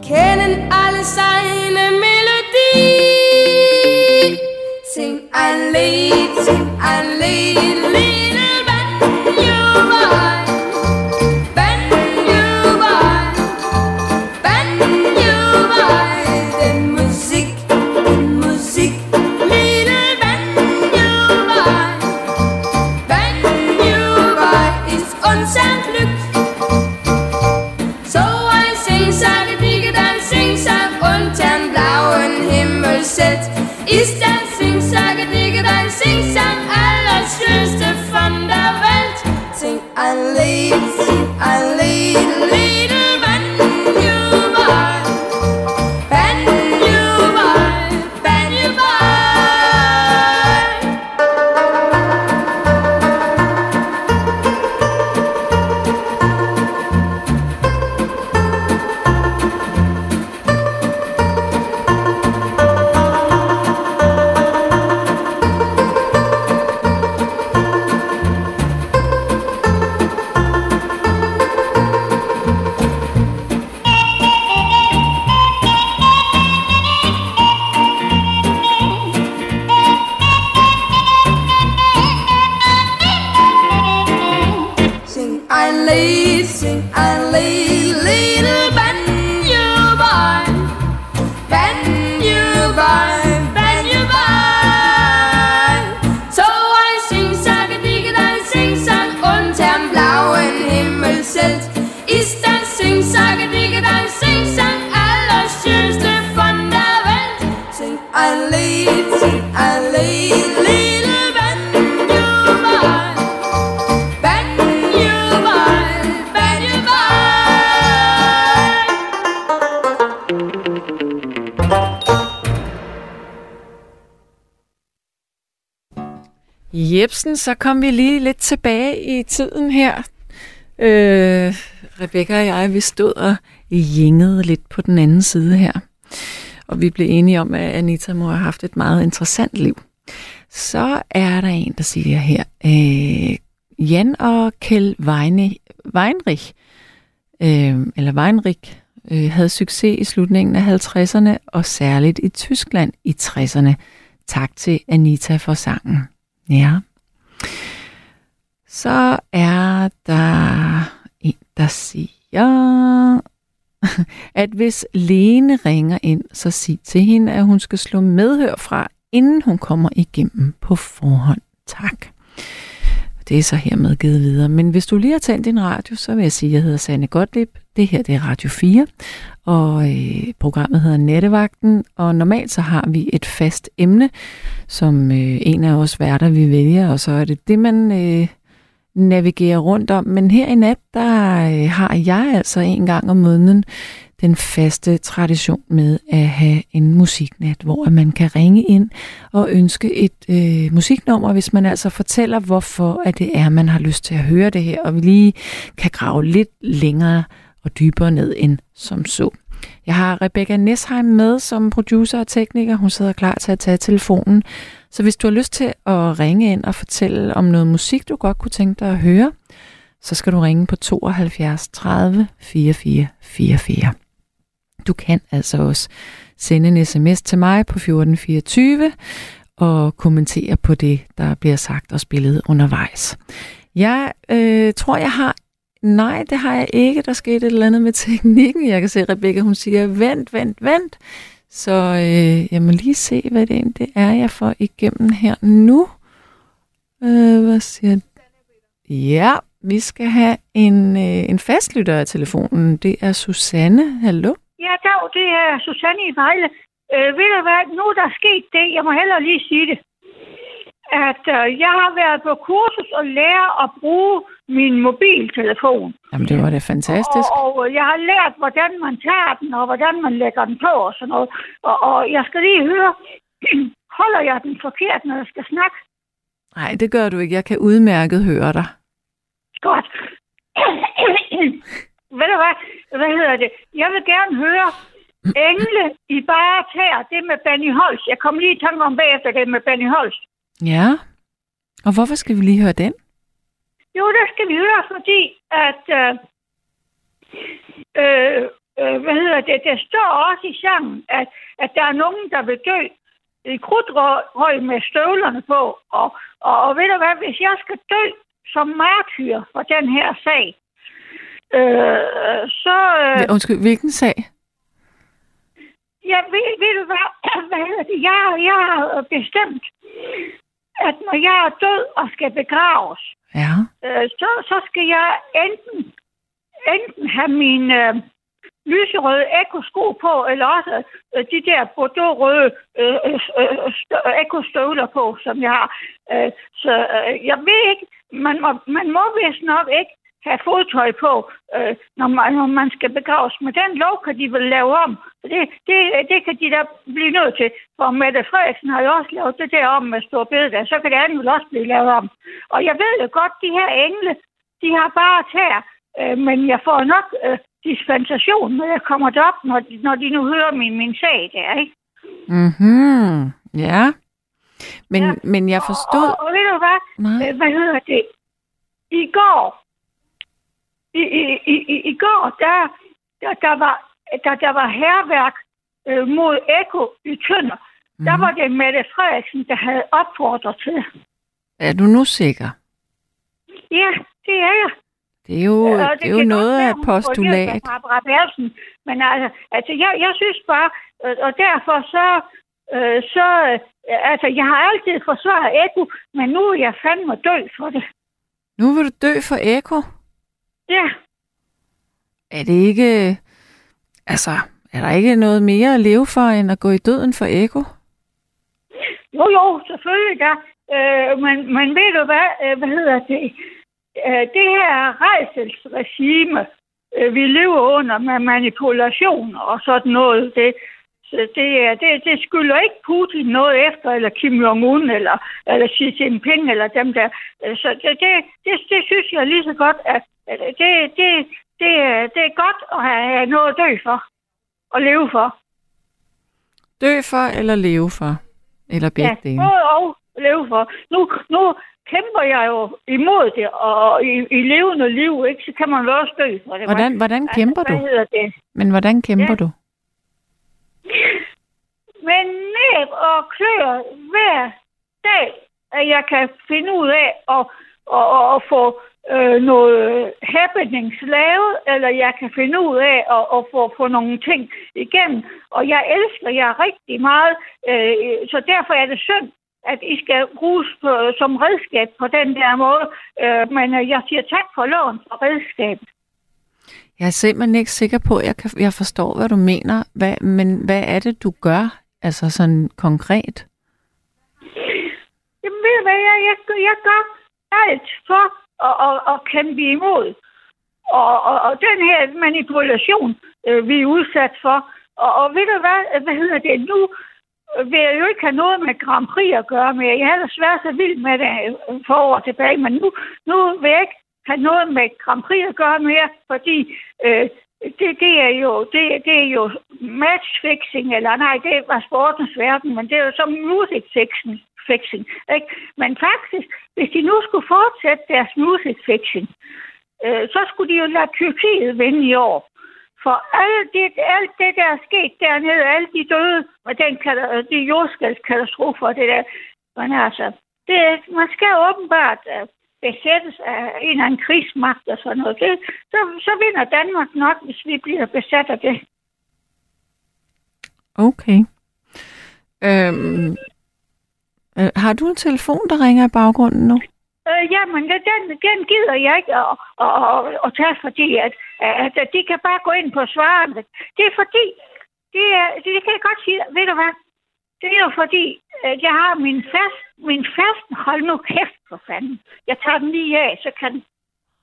kennen alle seine Melodie. lean, and lean, lean. Dann Singsang, allerschönste von der Welt. Sing ein Lied, sing ein Lied, little Jebsen, så kom vi lige lidt tilbage i tiden her. Øh, Rebecca og jeg, vi stod og jingede lidt på den anden side her. Og vi blev enige om, at Anita må have haft et meget interessant liv. Så er der en, der siger her. Øh, Jan og Kjell Weine, Weinrich, øh, eller Weinrich, øh, havde succes i slutningen af 50'erne, og særligt i Tyskland i 60'erne. Tak til Anita for sangen. Ja. Så er der en, der siger, at hvis Lene ringer ind, så sig til hende, at hun skal slå medhør fra, inden hun kommer igennem på forhånd. Tak. Det er så hermed givet videre. Men hvis du lige har tændt din radio, så vil jeg sige, at jeg hedder Sanne Gottlieb. Det her det er Radio 4, og øh, programmet hedder Nettevagten. Og normalt så har vi et fast emne, som øh, en af os værter vi vælger, og så er det det, man øh, navigerer rundt om. Men her i nat, der øh, har jeg altså en gang om måneden den faste tradition med at have en musiknat, hvor man kan ringe ind og ønske et øh, musiknummer, hvis man altså fortæller, hvorfor at det er, man har lyst til at høre det her, og vi lige kan grave lidt længere og dybere ned end som så. Jeg har Rebecca Nesheim med som producer og tekniker. Hun sidder klar til at tage telefonen. Så hvis du har lyst til at ringe ind og fortælle om noget musik, du godt kunne tænke dig at høre, så skal du ringe på 72 30 44 44. Du kan altså også sende en sms til mig på 1424, og kommentere på det, der bliver sagt og spillet undervejs. Jeg øh, tror, jeg har... Nej, det har jeg ikke. Der skete et eller andet med teknikken. Jeg kan se, Rebecca, hun siger, vent, vent, vent. Så øh, jeg må lige se, hvad det egentlig er, jeg får igennem her nu. Øh, hvad siger Ja, vi skal have en, øh, en fastlytter af telefonen. Det er Susanne. Hallo? Ja, dag, det er Susanne i Vejle. Øh, ved du hvad, nu er der sket det, jeg må hellere lige sige det, at øh, jeg har været på kursus og lære at bruge min mobiltelefon. Jamen, det var da fantastisk. Og, og jeg har lært, hvordan man tager den, og hvordan man lægger den på og sådan noget. Og, og jeg skal lige høre, holder jeg den forkert, når jeg skal snakke? Nej, det gør du ikke. Jeg kan udmærket høre dig. Godt. Ved du hvad? Hvad hedder det? Jeg vil gerne høre Engle i bare tær, det med Benny Holst. Jeg kom lige i tanke om bagefter det med Benny Holst. Ja. Og hvorfor skal vi lige høre den? Jo, det skal vi høre, fordi at... Øh, øh, øh, hvad hedder det? Der står også i sangen, at, at der er nogen, der vil dø i krudtrøg med støvlerne på. Og, og, og ved du hvad? Hvis jeg skal dø som martyr for den her sag, øh, så... Øh, Ja, Undskyld, hvilken sag? Ja, ved, ved du hvad, hvad? Jeg, jeg har bestemt, at når jeg er død og skal begraves, Ja. øh, så, så skal jeg enten, enten have min øh, lyserøde ekosko på, eller også øh, de der bordeaux-røde øh, øh, øh, stø- ekostøvler på, som jeg har. Øh, så øh, jeg ved ikke, man må, man må vist nok ikke have fodtøj på, øh, når, man, når man skal begraves. Men den lov kan de vel lave om. Det, det, det kan de da blive nødt til. For Mette Frederiksen har jo også lavet det der om med stor bededag. Så kan det andet vel også blive lavet om. Og jeg ved jo godt, de her engle, de har bare tær. Øh, men jeg får nok øh, dispensation, når jeg kommer derop, når, de- når de nu hører min, min sag der, ikke? Mhm. Ja. Men, Ja. men jeg forstod... Og, og ved du hvad? Nej. Øh, Hvad hedder det? I går, i, i, i, i- i går, der, der, der var, der, der var herværk øh, mod Eko i Tønder. Mm. Der var det Mette Frederiksen, der havde opfordret til. Er du nu sikker? Ja, det er jeg. Det er jo, Og det er jo noget af postulat. Bertelsen, Men altså, altså jeg, jeg synes bare, øh, og derfor så, øh, så øh, altså, jeg har altid forsvaret Eko, men nu er jeg fandme død for det. Nu vil du dø for Eko. Ja, Er det ikke... Altså, er der ikke noget mere at leve for, end at gå i døden for Eko? jo jo, selvfølgelig da. Øh, men, men ved du hvad, øh, hvad hedder det? Øh, det her rejselsregime, øh, vi lever under med manipulation og sådan noget, det, det, det, det skylder ikke Putin noget efter, eller Kim Jong-un, eller, eller Xi Jinping, eller dem der. Øh, Så det, det, det, det synes jeg lige så godt, at det, det, det, er- det er godt at have noget at dø for, og leve for. Dø for eller leve for? Eller begge Ja, dele? både og leve for. Nu, nu kæmper jeg jo imod det, og i, i levende liv, ikke, så kan man jo også dø for det. Hvordan, hvordan kæmper Hvad du? hedder det? Men hvordan kæmper Ja. du? Men næb og klør hver dag, at jeg kan finde ud af at, at, at, at få øh, noget happenings lavet, eller jeg kan finde ud af at, at få, få nogle ting igennem. Og jeg elsker jer rigtig meget, øh, så derfor er det synd, at I skal bruges på, som redskab på den der måde. Øh, men øh, jeg siger tak for loven for redskabet. Jeg er simpelthen ikke sikker på, at jeg, kan, jeg forstår, hvad du mener. Hvad, men hvad er det, du gør? Altså sådan konkret? Jamen, ved du hvad, jeg, jeg, jeg gør alt for at, at, at kæmpe imod. Og, og, og den her manipulation, øh, vi er udsat for. Og, og ved du hvad, hvad hedder det nu? vil jeg jo ikke have noget med Grand Prix at gøre mere. Jeg havde svært så vild med det øh, for år tilbage, men nu, nu vil jeg ikke have noget med Grand Prix at gøre mere, fordi øh, det, det, er jo, det, det er jo matchfixing, eller nej, det var sportens verden, men det er jo som musicfixing. fixing. ikke? Men faktisk, hvis de nu skulle fortsætte deres musicfixing, øh, så skulle de jo lade Tyrkiet vinde i år. For alt det, alt det, der er sket dernede, alle de døde, og den, kata- de jordskældskatastrofer, det der, men altså, det, man skal åbenbart øh, besættes af en eller anden krigsmagt og sådan noget. Det, så, så vinder Danmark nok, hvis vi bliver besat af det. Okay. Øhm, øh, har du en telefon, der ringer i baggrunden nu? Øh, jamen, den, den, gider jeg ikke at, at, at, at tage, fordi at, at, at de kan bare gå ind på svarene. Det er fordi, det, er, det kan jeg godt sige, ved du hvad? Det er jo fordi, at jeg har min fast, min fast, hold nu kæft for fanden. Jeg tager den lige af, så kan den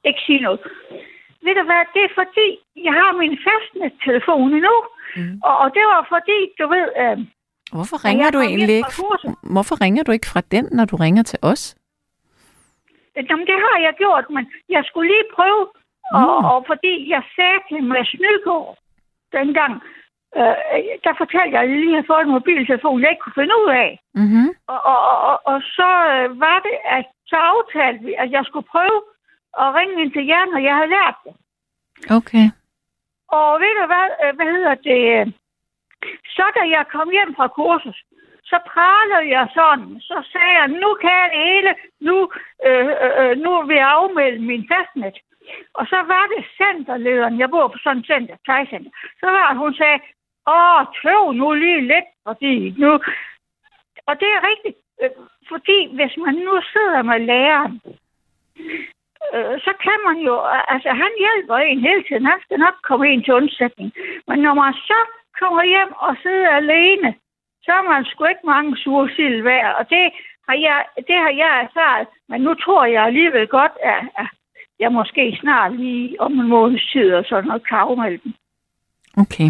ikke sige noget. Ved du hvad, det er fordi, jeg har min fastnet-telefon endnu. Mm. Og, og det var fordi, du ved... Øh, Hvorfor ringer du egentlig ikke? Hvorfor ringer du ikke fra den, når du ringer til os? Jamen, det har jeg gjort, men jeg skulle lige prøve, og, Mm. og fordi jeg sagde til Mads Nygaard dengang, øh, der fortalte jeg, at jeg lige havde fået en mobiltelefon, jeg ikke kunne finde ud af. Mm-hmm. Og, og, og, og, så øh, var det, at så aftalte vi, at jeg skulle prøve at ringe ind til jer, når jeg havde lært det. Okay. Og ved du hvad, øh, hvad hedder det? øh, Så da jeg kom hjem fra kursus, så pralede jeg sådan. Så sagde jeg, nu kan jeg det hele. Nu, øh, øh, nu vil jeg afmelde min fastnet. Og så var det centerlederen, jeg bor på sådan et center, plejecenter. Så var hun sagde, åh, tøv nu lige lidt, fordi nu... Og det er rigtigt, øh, fordi hvis man nu sidder med læreren, øh, så kan man jo, altså han hjælper en hele tiden, han skal nok komme en til undsætning. Men når man så kommer hjem og sidder alene, så er man sgu ikke mange sure værd, og det har, jeg, det har jeg erfaret. Men nu tror jeg alligevel godt, at, at jeg måske snart lige om en måneds tid og sådan noget kan. Okay.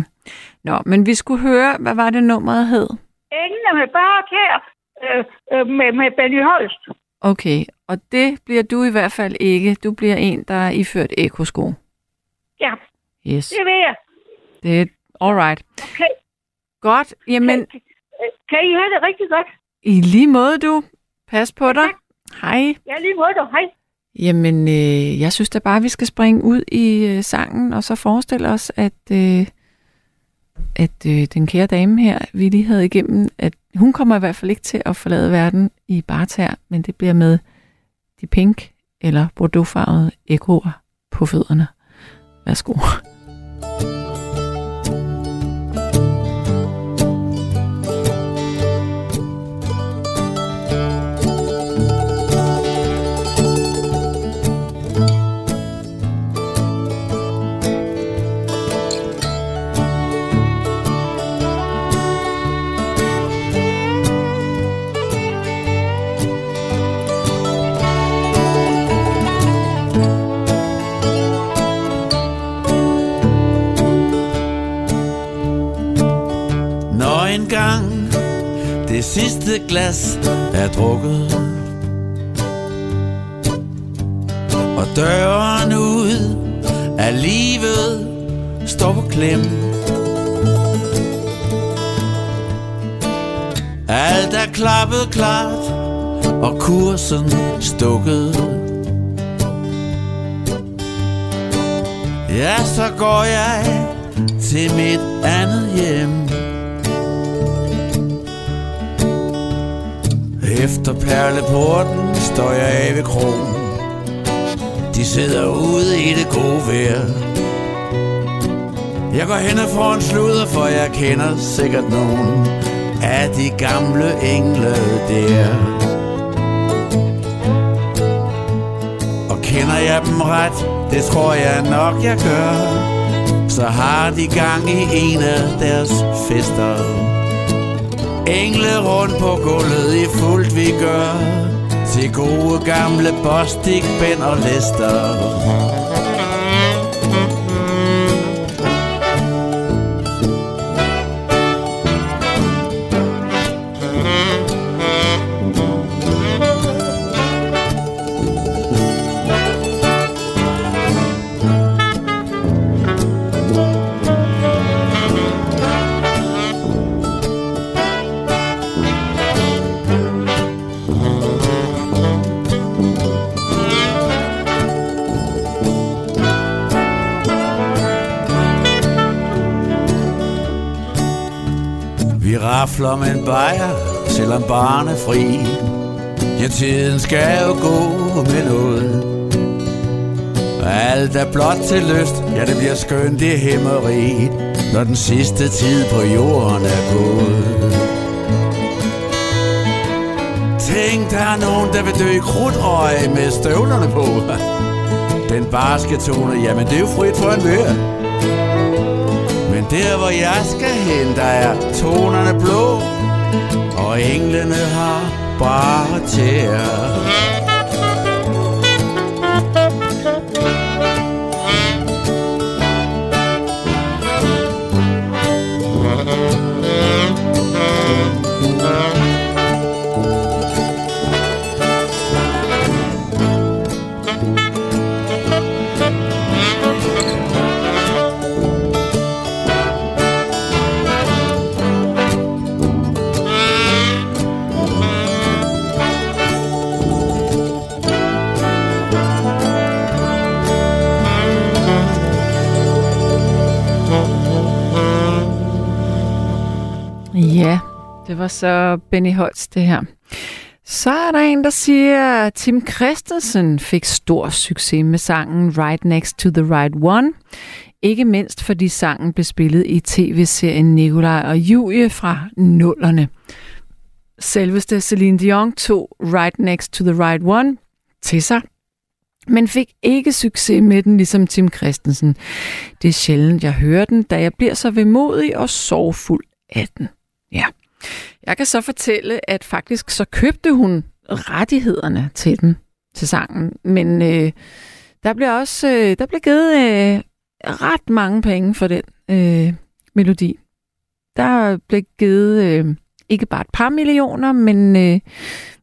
Nå, men vi skulle høre, hvad var det nummeret hed? Engene med bare her øh, øh, med, med Benny Holst. Okay, og det bliver du i hvert fald ikke. Du bliver en, der er iført ekosko. Ja, Yes, det vil jeg. det er all right. Okay. Godt, jamen Kan, kan I have det rigtig godt? i lige måde du. Pas på dig. Hej. Ja, lige måde du. Hej. Jamen, øh, jeg synes da bare, vi skal springe ud i øh, sangen, og så forestille os, at, øh, at øh, den kære dame her, vi lige havde igennem, at hun kommer i hvert fald ikke til at forlade verden i bartær, men det bliver med de pink eller bordeauxfarvede ekoer på fødderne. Værsgo. Sidste glas er drukket. Og døren ud af livet står på klem. Alt er klappet klart og kursen stukket. Ja, så går jeg til mit andet hjem. Efter perleporten står jeg af ved krogen. De sidder ude i det gode vejr. Jeg går hen og får en sludder, for jeg kender sikkert nogen Af de gamle engle der. Og kender jeg dem ret, det tror jeg nok jeg gør. Så har de gang i en af deres fester. Engle rundt på gulvet i fuldt vi gør. Til gode gamle Bostik, og lister. Vafler med en bajer, selvom barn er fri. Ja, tiden skal jo gå med noget. Og alt er blot til lyst, ja, det bliver skønt i himmeriget, når den sidste tid på jorden er gået. Tænk, der er nogen, der vil dø i krudtrøg med støvlerne på. Den barske tone, jamen det er jo frit for en vær. Der, hvor jeg skal hen, der er tonerne blå, og englene har bare tæer. Det var så Benny Holtz det her. Så er der en, der siger, at Tim Christensen fik stor succes med sangen Right Next to the Right One. Ikke mindst fordi sangen blev spillet i tv-serien Nikolaj og Julie fra nullerne. Selveste Celine Dion tog Right Next to the Right One til sig, men fik ikke succes med den, ligesom Tim Christensen. Det er sjældent, jeg hører den, da jeg bliver så vemodig og sorgfuld af den. Ja. Jeg kan så fortælle, at faktisk så købte hun rettighederne til den, til sangen. Men øh, der blev også øh, der blev givet øh, ret mange penge for den øh, melodi. Der blev givet øh, ikke bare et par millioner, men, øh,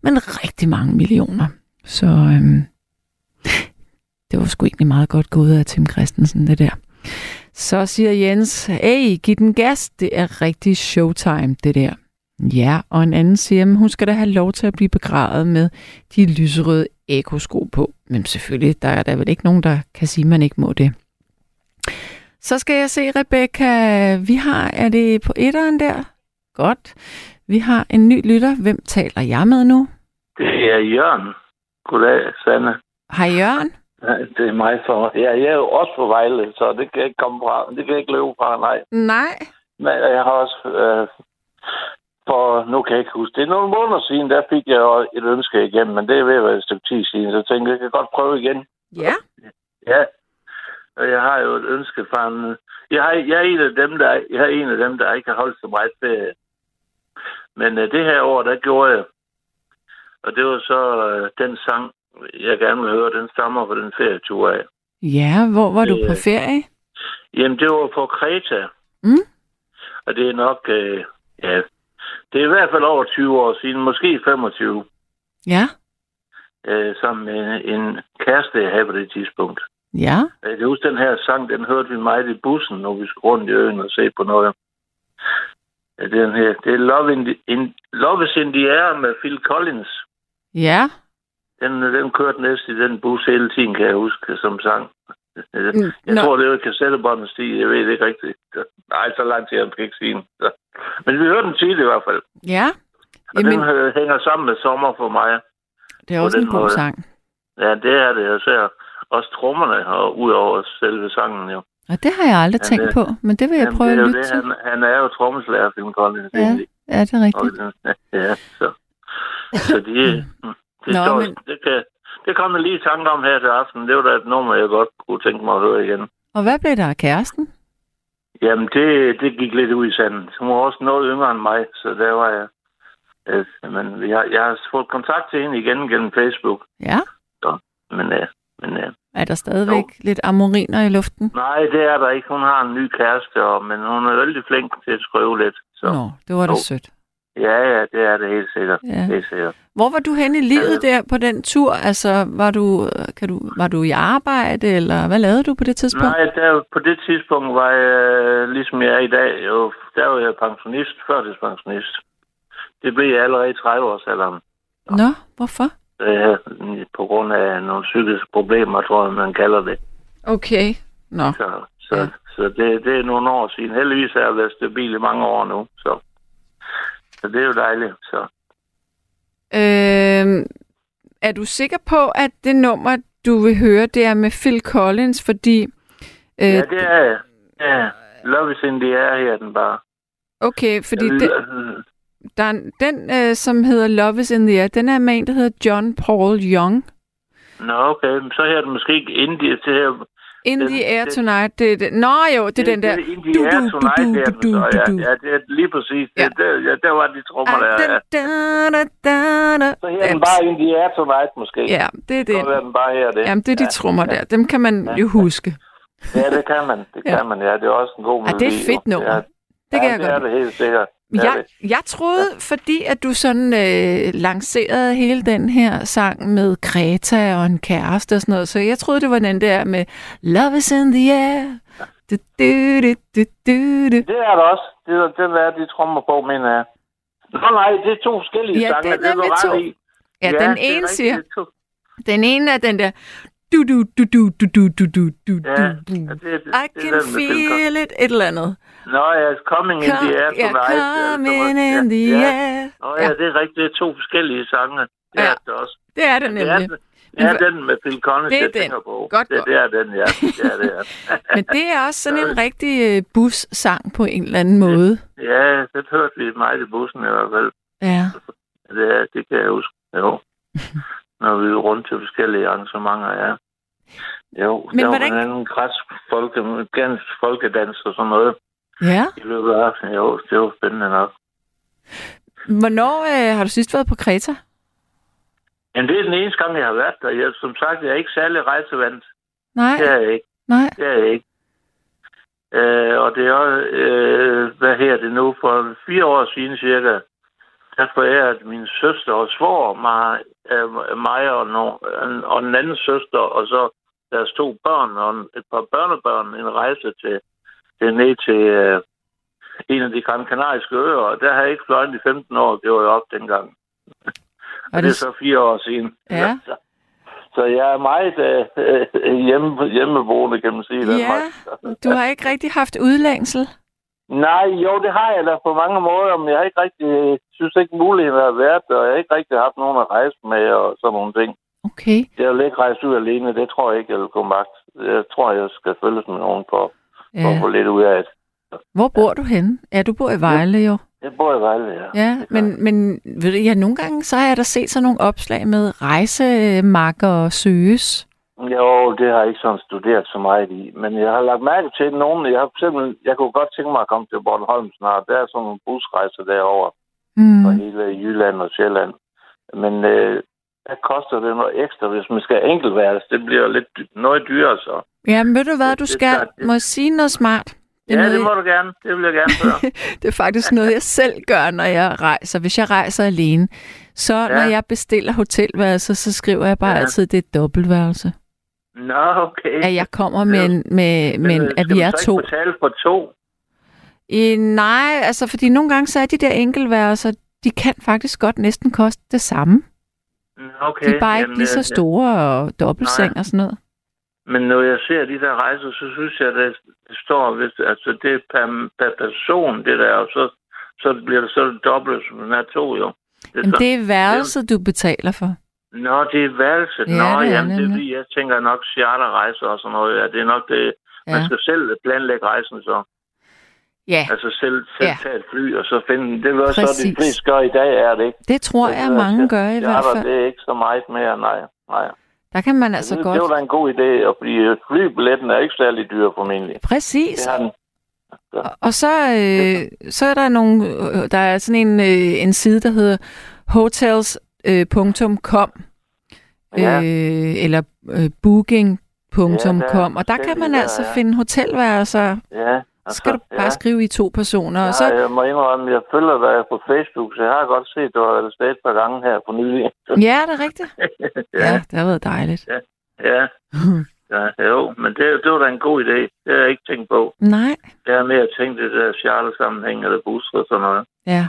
men rigtig mange millioner. Så øh, det var sgu egentlig meget godt gået af Tim Christensen, det der. Så siger Jens, hey, giv den gas, det er rigtig showtime, det der. Ja, og en anden siger, at hun skal da have lov til at blive begravet med de lyserøde ekosko på. Men selvfølgelig, der er der vel ikke nogen, der kan sige, at man ikke må det. Så skal jeg se, Rebecca, vi har, er det på etteren der? Godt. Vi har en ny lytter. Hvem taler jeg med nu? Det er Jørgen. Goddag, Sanne. Hej Jørgen. Ja, Det er mig for. Ja, jeg er jo også på Vejle, så det kan jeg ikke komme fra. Det kan jeg ikke løbe fra, nej. Nej. Men jeg har også... Øh, for nu kan jeg ikke huske. Det er nogle måneder siden, der fik jeg et ønske igennem, men det er ved at være et stykke tid siden, så jeg tænkte, jeg kan godt prøve igen. Ja. Ja. Og jeg har jo et ønske fra en... Jeg, har, jeg, er en af dem, der, jeg er en af dem, der ikke har holdt så meget ferie. Men øh, det her år, der gjorde jeg. Og det var så øh, den sang, jeg gerne vil høre, den stammer fra den ferietur af. Ja, hvor var du Det- på ferie? Jamen, det var på Kreta. Mm? Og det er nok, øh, ja, det er i hvert fald over 20 år siden, måske 25, Ja. øh, sammen med en kæreste, jeg havde på det tidspunkt. Ja. Jeg kan huske, den her sang, den hørte vi meget i bussen, når vi skulle rundt i øen og se på noget. Den her, det er Love, in the, in, Love is in the Air med Phil Collins. Ja. Den, den kørte næsten i den bus hele tiden, kan jeg huske, som sang. Jeg nå. tror, det var kassettebåndet stige. Jeg ved det ikke rigtigt. Nej, så lang tid, jeg kan ikke sige den. Men vi hørte den tit i hvert fald. Ja. Og Jamen, den øh, hænger sammen med sommer for mig. det er også en god måde. sang. Ja, det er det. Jeg ser også trommerne og ud over selve sangen jo. Og det har jeg aldrig Ja, tænkt det- på, men det vil jeg Jamen, prøve at lytte det. til. Han, han er jo trommeslager, Phil Collins. Ja, egentlig. ja, det er Og rigtigt. den- Ja, så. Så de, mm, det, Nå, står, men- det, kan, det kom jeg lige i tanke om her til aften. Det var da et nummer, jeg godt kunne tænke mig at høre igen. Og hvad blev der af kæresten? Jamen, det, det gik lidt ud i sanden. Hun var også noget yngre end mig, så der var jeg... Øh, men vi har, jeg har fået kontakt til hende igen gennem Facebook. Ja. Men, øh, men øh, Er der stadigvæk lidt amoriner i luften? nej, det er der ikke. Hun har en ny kæreste, og, men hun er vældig flink til at skrive lidt. Så. Nå, det var da Jo. sødt. Ja, ja, det er det helt sikkert. Ja. Helt sikkert. Hvor var du henne i livet der på den tur? Altså, var du, kan du, var du i arbejde, eller hvad lavede du på det tidspunkt? Nej, der, på det tidspunkt var jeg, øh, ligesom jeg er i dag, jo, der var jeg pensionist, førtidspensionist. Det blev jeg allerede i 30-årsalderen. Nå, hvorfor? Øh, på grund af nogle psykiske problemer, tror jeg, man kalder det. Okay. Nå. Så, så, ja. så det, det er nogle år siden. Heldigvis har jeg været stabil i mange år nu. Så. Så det er jo dejligt. Så. Øh, er du sikker på, at det nummer, du vil høre, det er med Phil Collins? Fordi... Øh, Ja, det er jeg. Ja, Love is in the air her, er den bare. Okay, fordi det, vil- der er, en- den, øh, som hedder Love is in the Air, den er med en, der hedder John Paul Young. Nå, okay. Så her er det måske ikke indie til her. In Den- the Air den- Tonight. Det, det. Nå jo, det er den der. Det er indie air tonight, det er den så. Ja, ja, det er lige præcis. Det, der, ja, der var de trommer der. Ja. Da, da, da, da. Så her er den bare indie air tonight, måske. Ja, det er Så det. er den bare her, det. Jamen, det er de trommer der. Dem kan man jo huske. Ja, det kan man. Det Ja. kan man, ja. Det er også en god Ja, melodi. det er et fedt nummer. Ja, Det kan ja, jeg det godt er det helt sikkert. Det er Jeg, det. jeg troede, fordi at du sådan øh, lancerede hele den her sang med Kreta og en kæreste og sådan noget, så jeg troede, det var den der med Love is in the air. Du, du, du, du, du, du. Det er det også. Det er, den er de trommer på, mener jeg. Nå nej, det er to forskellige Ja, sange. den det er er du ret to. i. Ja, det den er ene rigtigt, siger, det er den ene er den der du, du, du, du, du, du, du, du, du, Ja, du, ja, det, det, det, I det can er feel it, et eller andet. Nå ja, coming in the air ja, tonight. coming ja, in the ja. air. Nå ja, det er rigtigt. Det er to forskellige sange. Det Ja, er det også. Det er det Det er nemlig. den, med Phil Collins, Det er jeg den. tænker på. Godt, det, det er den, ja. Ja, det er. Men det er også sådan en rigtig øh, bus-sang på en eller anden måde. ja, det hørte vi meget i bussen i hvert fald. Ja. Det, er, det kan jeg huske. Jo. Når vi er rundt til forskellige arrangementer, ja. Jo, Men der hvordan- var en anden græsk folke, gansk folkedans og sådan noget Ja. i løbet af aftenen. Jo, det var spændende nok. Hvornår øh, har du sidst været på Kreta? Men det er den eneste gang, jeg har været der. Jeg, som sagt, jeg er ikke særlig rejsevandt. Nej, Det er jeg ikke. nej. Det er jeg ikke. Øh, og det er også, øh, hvad her det nu, for fire år siden cirka, der forærede min søster og svor mig, øh, mig og, no, og den anden søster, og så deres to børn og en- et par børnebørn en rejse til, til ned til øh, en af de Gran Kanariske øer, og der har jeg ikke fløjet i 15 år, det var jeg op dengang. Og Og det er så fire år siden. Ja. Så, så jeg er meget øh, hjemme, hjemmeboende, kan man sige. i Danmark. Du har ikke rigtig haft udlængsel? Nej, jo, det har jeg da på mange måder, men jeg har ikke rigtig, synes ikke muligheden har været der, og jeg har ikke rigtig haft nogen at rejse med og sådan nogle ting. Okay. Jeg vil ikke rejse ud alene, det tror jeg ikke, jeg vil gå magt. Jeg tror, jeg skal følges med nogen for, for at få Ja. lidt ud af det. Hvor bor du henne? Ja, du bor i Vejle jo. Jeg bor i Vejle, ja. Ja, men, men ved du, ja, nogle gange så har jeg da set sådan nogle opslag med rejsemakker søges. Jo, det har jeg ikke sådan studeret så meget i, men jeg har lagt mærke til nogen. Jeg har simpelthen, jeg kunne godt tænke mig at komme til Bornholm snart. Der er sådan nogle busrejser derover Mm. fra hele Jylland og Sjælland. Men øh, hvad koster det noget ekstra, hvis man skal enkeltværelse? Det bliver lidt noget dyrere så. Ja, men ved du hvad, du skal det- må sige noget smart. Det Ja, noget, det må du gerne. Det vil jeg gerne høre. det er faktisk noget, jeg selv gør, når jeg rejser. Hvis jeg rejser alene, så ja. når jeg bestiller hotelværelse, så skriver jeg bare Ja. altid, det er dobbeltværelse. Nå, okay. At jeg kommer med, en, med, med Men, øh, at skal vi er to. ikke betale for to? I, nej, altså fordi nogle gange så er de der enkeltværelser, de kan faktisk godt næsten koste det samme. Nå, Okay. De er bare ikke Jamen, lige så øh, store og dobbeltseng Nej. og sådan noget. Men når jeg ser de der rejser, så synes jeg, at det står, hvis, altså det er per, per person, det der, og så, så bliver det så dobbelt, som den er to, jo. Det Jamen så, det er værelset, du betaler for. Nå, det er værelset. Ja, Nå, det er jamen, det er fordi, jeg tænker nok charterrejser og sådan noget. Ja, det er nok det, ja. man skal selv planlægge rejsen så. Ja, Altså selv, selv Ja. tage et fly, og så finde... Det er også så, de fleste gør i dag, er det ikke? det tror jeg, mange gør i hvert fald. Det er ikke så meget mere, nej. nej. Der kan man altså det, godt... det var da en god idé, og fordi flybilletten er ikke særlig dyr formentlig. Præcis. Det den. Og- Og så, øh, så er der nogle, øh, der er sådan en, øh, en side, der hedder hotels.com Ja. øh, eller øh, booking.com, Ja, der og der kan man altså ja. finde hotelværelser. Ja. Så skal du bare ja. skrive i to personer, og Ja, så, jeg må indrømme, jeg følger dig på Facebook, så jeg har godt set, du har afsted et par gange her for nylig. ja, det er rigtigt. ja, Ja, det har været dejligt. ja, ja, jo, men det, det var da en god idé. Det har jeg ikke tænkt på. Nej, Jeg har mere tænkt det der charter-sammenhæng eller busser og sådan noget. ja.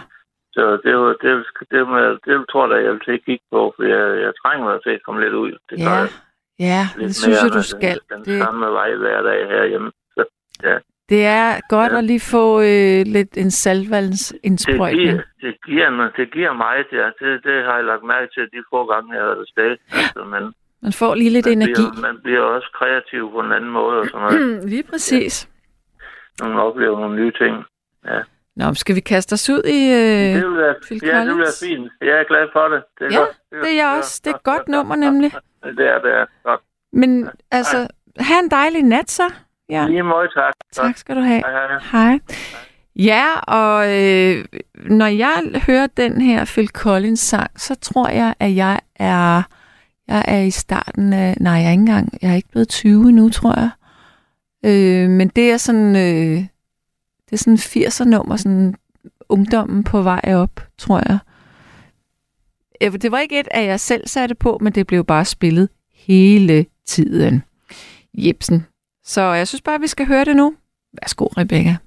Så det, var, det, det, det, det tror jeg jeg vil til at kigge på, for jeg, jeg trænger mig til at komme lidt ud. Det Ja, jeg. ja Lidt det synes jeg, du skal. Den, den Det, samme vej hver dag herhjemme. Så, ja. Det er godt Ja. at lige få øh, lidt en Det, saltvandsindsprøjtning. giver, det giver, det giver meget, ja. Det, det har jeg lagt mærke til de få gange, jeg har været afsted. Altså, man, Man får lige lidt man, energi. bliver, man bliver også kreativ på en anden måde og sådan noget. Lige præcis. Når man oplever nogle nye ting. Ja. Nå, men skal vi kaste os ud i... Øh... Det vil være, Phil ja, det vil være fint. Jeg er glad for det. det er Ja, godt. det er jeg også. Det er et godt nummer, nemlig. Det er det. Er. Godt. Men altså, have en dejlig nat så. Ja, Lige måde, tak. tak skal du have. Hej, hej. Hej. Ja, og øh, når jeg hører den her Phil Collins sang, så tror jeg, at jeg er jeg er i starten af, nej, jeg er ikke engang, jeg er ikke blevet 20 endnu, tror jeg. Øh, men det er sådan, øh, det er sådan 80'er nummer, sådan ungdommen på vej op, tror jeg. Øh, Det var ikke et, at jeg selv satte på, men det blev bare spillet hele tiden. Jebsen. Så jeg synes bare, at vi skal høre det nu. Værsgo, Rebecca.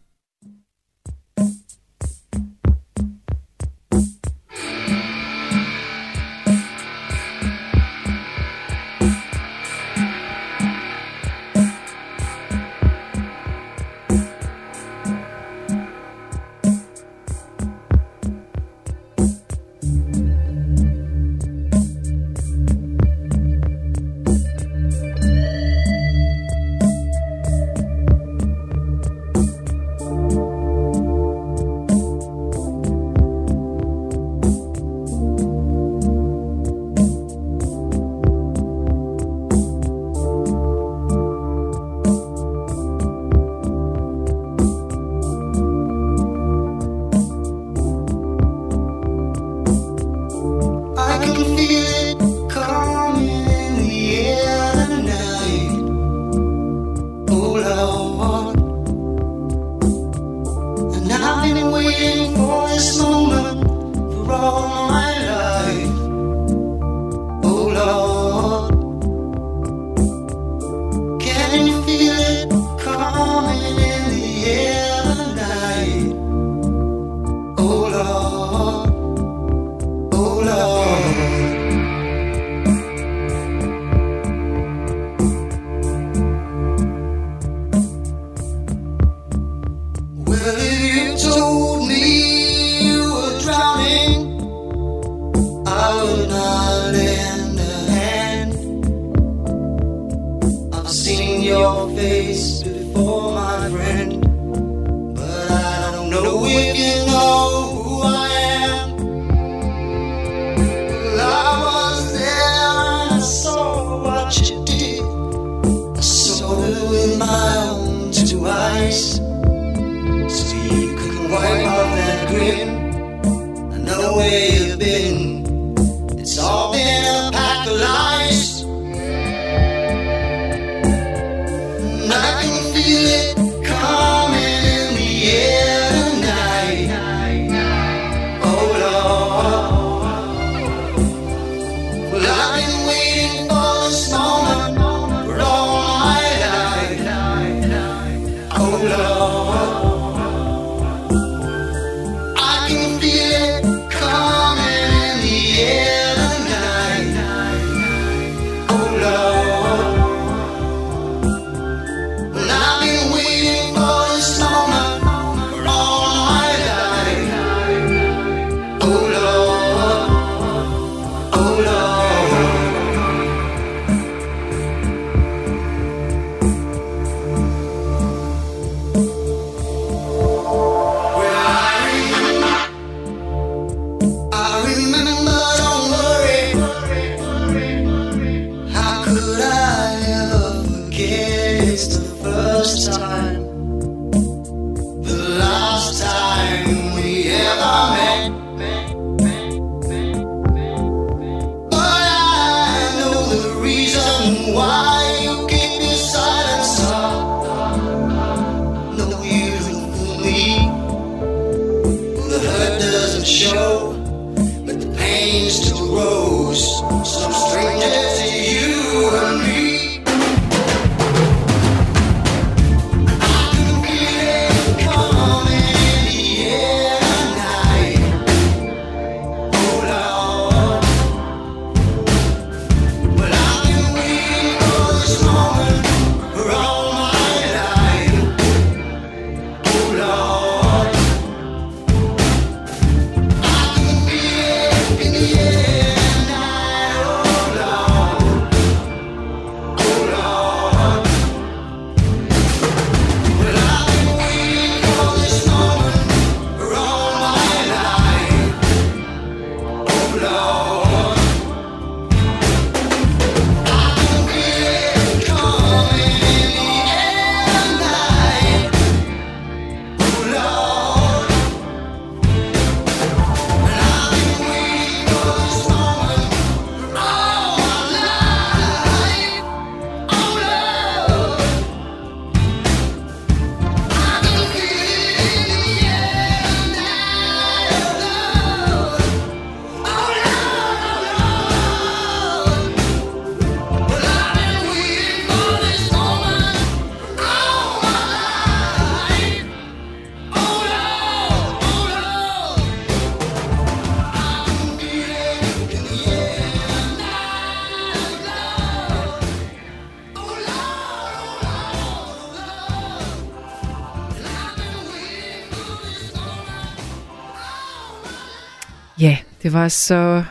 Det var så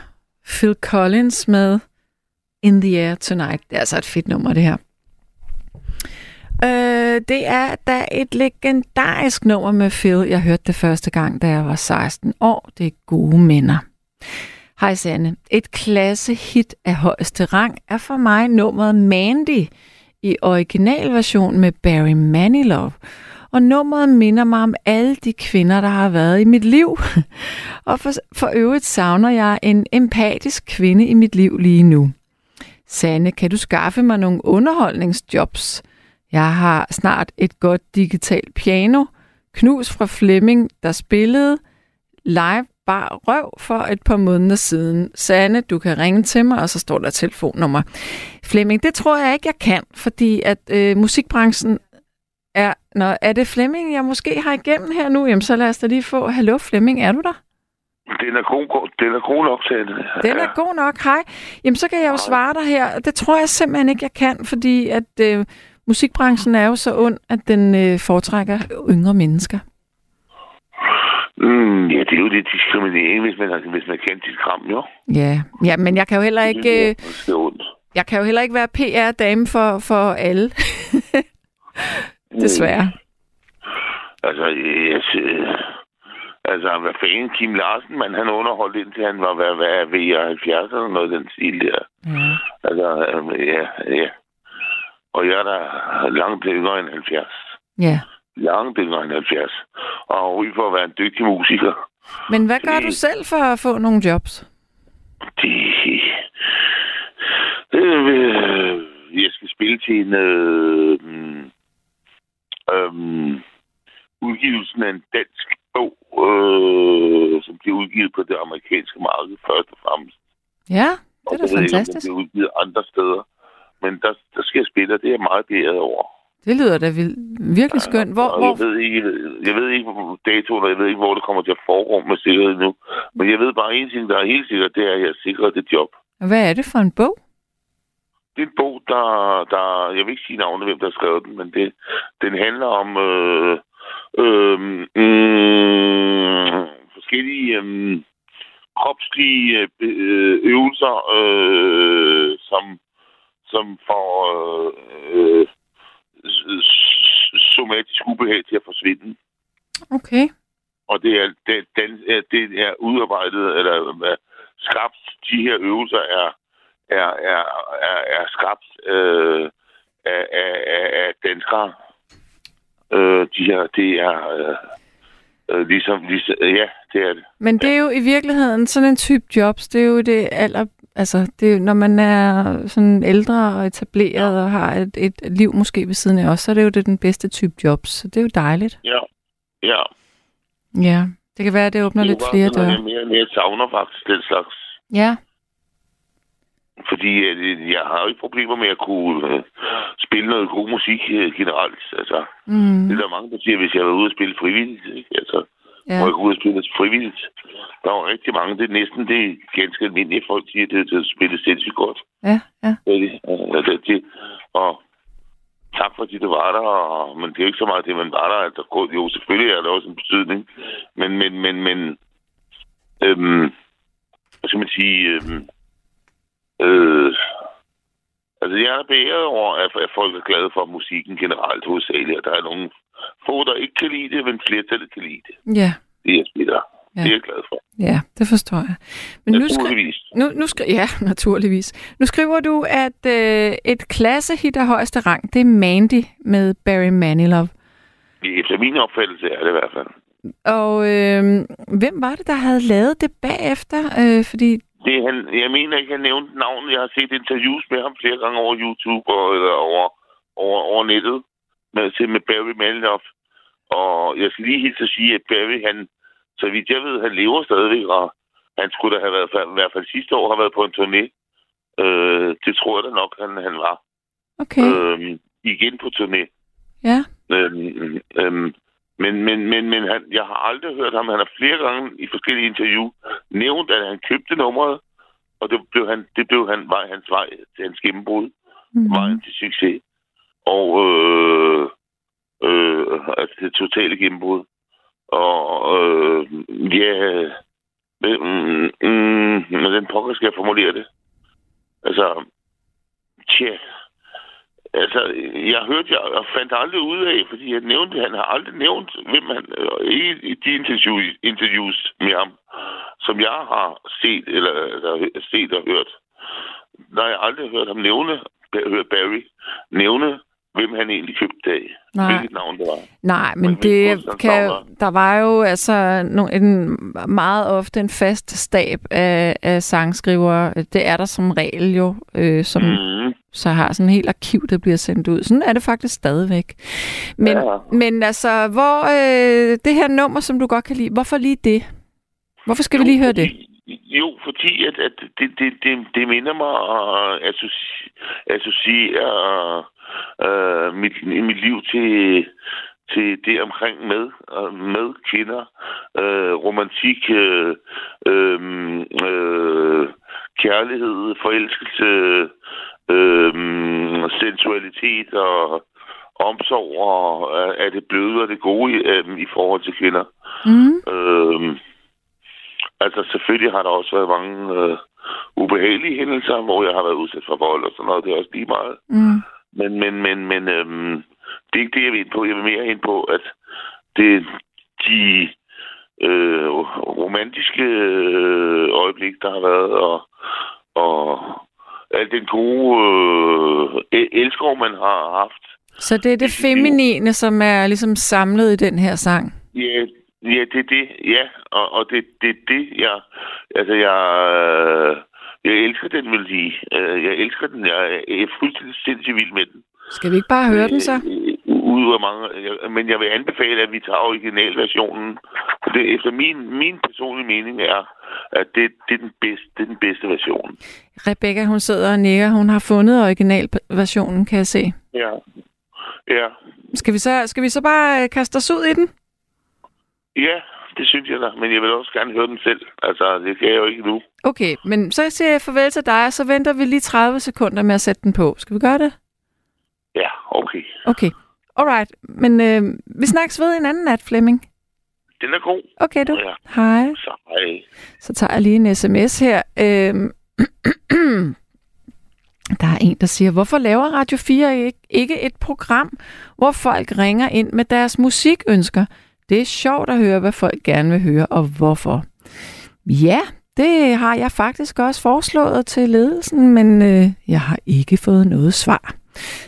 Phil Collins med In the Air Tonight. Det er altså et fedt nummer, det her. Øh, det er da et legendarisk nummer med Phil. Jeg hørte det første gang, da jeg var 16 år. Det er gode minder. Hej Sanne. Et klassehit af højeste rang er for mig nummeret Mandy i originalversion med Barry Manilow. Og nummeret minder mig om alle de kvinder, der har været i mit liv. Og for, for øvrigt savner jeg en empatisk kvinde i mit liv lige nu. Sanne, kan du skaffe mig nogle underholdningsjobs? Jeg har snart et godt digitalt piano. Knus fra Flemming, der spillede live bare røv for et par måneder siden. Sanne, du kan ringe til mig, og så står der telefonnummer. Flemming, det tror jeg ikke, jeg kan, fordi at øh, musikbranchen er... Nå, er det Flemming, jeg måske har igennem her nu? Jamen, så lad os da lige få... Hallo Flemming, er du der? Den er god, den er god nok, Sanne. Den er god nok, hej. Jamen, så kan jeg jo svare dig her. Det tror jeg simpelthen ikke, jeg kan, fordi at øh, musikbranchen er jo så ond, at den øh, foretrækker yngre mennesker. Mm, ja, det er jo lidt diskriminering, hvis man, hvis man kan dit kram, jo. Ja, ja men jeg kan jo heller ikke... Øh, Det er ondt. jeg kan jo heller ikke være PR-dame for, for alle. Desværre. Altså, jeg, synes- altså, hvad fanden, Kim Larsen, man, han underholdt indtil han var hvad, hvad, ved 70 eller noget den stil der. Ja. Altså, øh, ja, ja. Og jeg er da langt yngre end 70. ja. Langt yngre end 70. Og ry for at være en dygtig musiker. Men hvad gør du selv for at få nogle jobs? Det... Øh, jeg skal spille til en... Øh, mm, øh, udgivelsen af en dansk bog, øh, som bliver udgivet på det amerikanske marked først og fremmest. Ja, det er da ved ikke, fantastisk. bliver udgivet andre steder. Men der, der skal jeg spille, og det er jeg meget beæret over. Det lyder da virkelig skønt. Hvor, hvor, jeg ved ikke, jeg ved ikke hvor datoen, og jeg ved ikke, hvor det kommer til at foregå med sikkerhed nu. Men jeg ved bare en ting, der er helt sikkert, det er, at jeg er sikret det job. hvad er det for en bog? Det er en bog, der, der... Jeg vil ikke sige navnet, hvem der har skrevet den, men det, den handler om øh, øh, mm, forskellige øh, kropslige øh, øvelser, øh, som, som får øh, øh, somatisk ubehag til at forsvinde. Okay. Og det er, det, den, er- det er udarbejdet, eller er skabt, de her øvelser er, er, er, er, er skabt øh, af, af, af, af danskere. Øh, de her, det er øh, øh, ligesom, ligesom, ja, det er det. Men det er jo i virkeligheden sådan en type jobs, det er jo det aller... Altså, det er, når man er sådan ældre og etableret og har et, et liv måske ved siden af os, så er det jo det den bedste type jobs. Så det er jo dejligt. Ja, ja. Ja, det kan være, at det åbner Det lidt flere døre. Jeg mere og mere savner faktisk den slags. Ja, Fordi øh, jeg har jo ikke problemer med at kunne øh, spille noget god musik øh, generelt. Altså, mm, Det er der mange, der siger, hvis jeg var ude og spille frivilligt. Ikke? Altså, ja. må jeg gå ud og spille frivilligt. Der var rigtig mange. Det er næsten det er ganske almindelige folk siger, det, det spiller sindssygt godt. ja, ja. Det, det. Og det, det, og tak fordi du var der. Og, men det er jo ikke så meget det, man var der. Altså, jo, selvfølgelig er der også en betydning. Men, men, men, men øhm, hvad skal man sige... Øhm, øh, altså, jeg er beæret over, at, at folk er glade for musikken generelt hovedsageligt. Og der er nogle få, der ikke kan lide det, men flertallet kan lide det. Ja, Det er spiller. Ja. Det er jeg glad for. ja, det forstår jeg. Men nu, skri- nu, nu skri- ja, naturligvis. Nu skriver du, at øh, et klassehit af højeste rang, det er Mandy med Barry Manilow. Efter min opfattelse er det i hvert fald. Og øh, hvem var det, der havde lavet det bagefter? Øh, fordi, Det, han, jeg mener ikke, han nævnte navnet. Jeg har set interviews med ham flere gange over YouTube og eller over, over, over nettet med, til med Barry Manilow. Og jeg skal lige helt at sige, at Barry, han, så vidt jeg ved, han lever stadigvæk, og han skulle da have været, i hvert fald sidste år, har været på en turné. Øh, det tror jeg da nok, han, han var. okay, Øh, igen på turné. ja, Øhm, øhm, men men, men, men han, jeg har aldrig hørt ham. Han har flere gange i forskellige interview nævnt, at han købte nummeret, og det blev, han, det blev han, var hans vej til hans gennembrud, mm, vejen til succes. Og øh, øh, altså det totale gennembrud. Og øh, ja, Mm, mm, hvordan pokker skal jeg formulere det? Altså, tja. Altså, jeg hørte, jeg, jeg fandt aldrig ud af, fordi jeg nævnte, han har aldrig nævnt, hvem han, ikke i de interviews, interviews med ham, som jeg har set, eller, eller set og hørt. Der har jeg aldrig hørt ham nævne, hørt Barry, nævne, hvem han egentlig købte af. Nej. Hvilket navn det var. Nej, men Men det Ghostbusters kan, savner- der var jo altså no, en, meget ofte en fast stab af, af sangskrivere. Det er der som regel jo, øh, som Mm. Så har sådan en helt arkiv, der bliver sendt ud. Sådan er det faktisk stadigvæk. Men, Ja. men altså, hvor øh, det her nummer, som du godt kan lide, hvorfor lige det? Hvorfor skal vi lige høre det? Jo, fordi at, at det, det, det, det minder mig at associ- associere øh, mit, mit liv til, til det omkring med, øh, med kvinder, øh, romantik, øh, øh, øh, kærlighed, forelskelse, øh, sensualitet og omsorg og øh, er det bløde og det gode øh, i forhold til kvinder. Mm. Øh, altså selvfølgelig har der også været mange øh, ubehagelige hændelser, hvor jeg har været udsat for vold og sådan noget. Det er også lige meget. Mm. Men, men, men, men øhm, det er ikke det, jeg vil ind på. Jeg vil mere ind på, at det de øh, romantiske øh, øjeblik, der har været, og, og al den gode øh, el- elskov, man har haft. Så det er det feminine, som er ligesom samlet i den her sang. Ja, ja det er det. Ja, og, og det, det er det, jeg... Altså, jeg... øh, Jeg elsker den melodi. Øh, Jeg elsker den. Jeg er- fuldstændig sindssygt vild med den. Skal vi ikke bare høre den så? Ud af mange, men jeg vil anbefale, at vi tager originalversionen. Det, efter min, min personlige mening er, at det, det, er den bedste, det er den bedste version. Rebecca, hun sidder og nikker. Hun har fundet originalversionen, kan jeg se. Ja. Ja. Skal vi så, skal vi så bare øh, kaste os ud i den? Ja, det synes jeg da. Men jeg vil også gerne høre den selv. Altså, det kan jeg jo ikke nu. Okay, men så siger jeg farvel til dig, og så venter vi lige 30 sekunder med at sætte den på. Skal vi gøre det? Ja, okay. Okay. Alright. Men øh, vi snakkes ved en anden nat, Flemming. Den er god. Okay, du. Ja. Hej. Så hej. Så tager jeg lige en sms her. Øhm, der er en, der siger, hvorfor laver Radio 4 ikke, ikke et program, hvor folk ringer ind med deres musikønsker? Det er sjovt at høre, hvad folk gerne vil høre, og hvorfor. Ja, det har jeg faktisk også foreslået til ledelsen, men øh, jeg har ikke fået noget svar.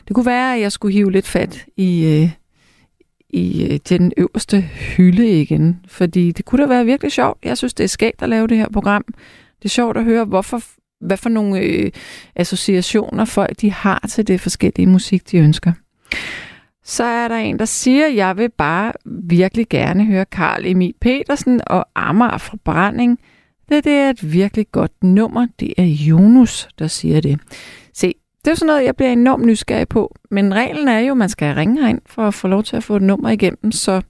Det kunne være, at jeg skulle hive lidt fat i, øh, i øh, den øverste hylde igen, fordi det kunne da være virkelig sjovt. Jeg synes, det er skægt at lave det her program. Det er sjovt at høre, hvorfor, hvad for nogle øh, associationer folk de har til det forskellige musik, de ønsker. Så er der en, der siger, at jeg vil bare virkelig gerne høre Karl Emil Petersen og Amager fra Branding. Det, det er et virkelig godt nummer. Det er Jonas, der siger det. Det er jo sådan noget, jeg bliver enormt nysgerrig på. Men reglen er jo, at man skal ringe herind for at få lov til at få et nummer igennem. Så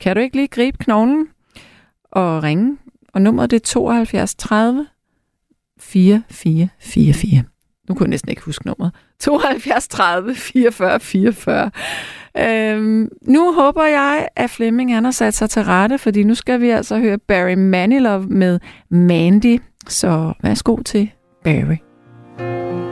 kan du ikke lige gribe knoglen og ringe? Og nummeret det er 72 30 4444. Nu kunne jeg næsten ikke huske nummeret. 72 30 44 44. Øhm, nu håber jeg, at Flemming han har sat sig til rette, fordi nu skal vi altså høre Barry Manilow med Mandy. Så værsgo til Barry. I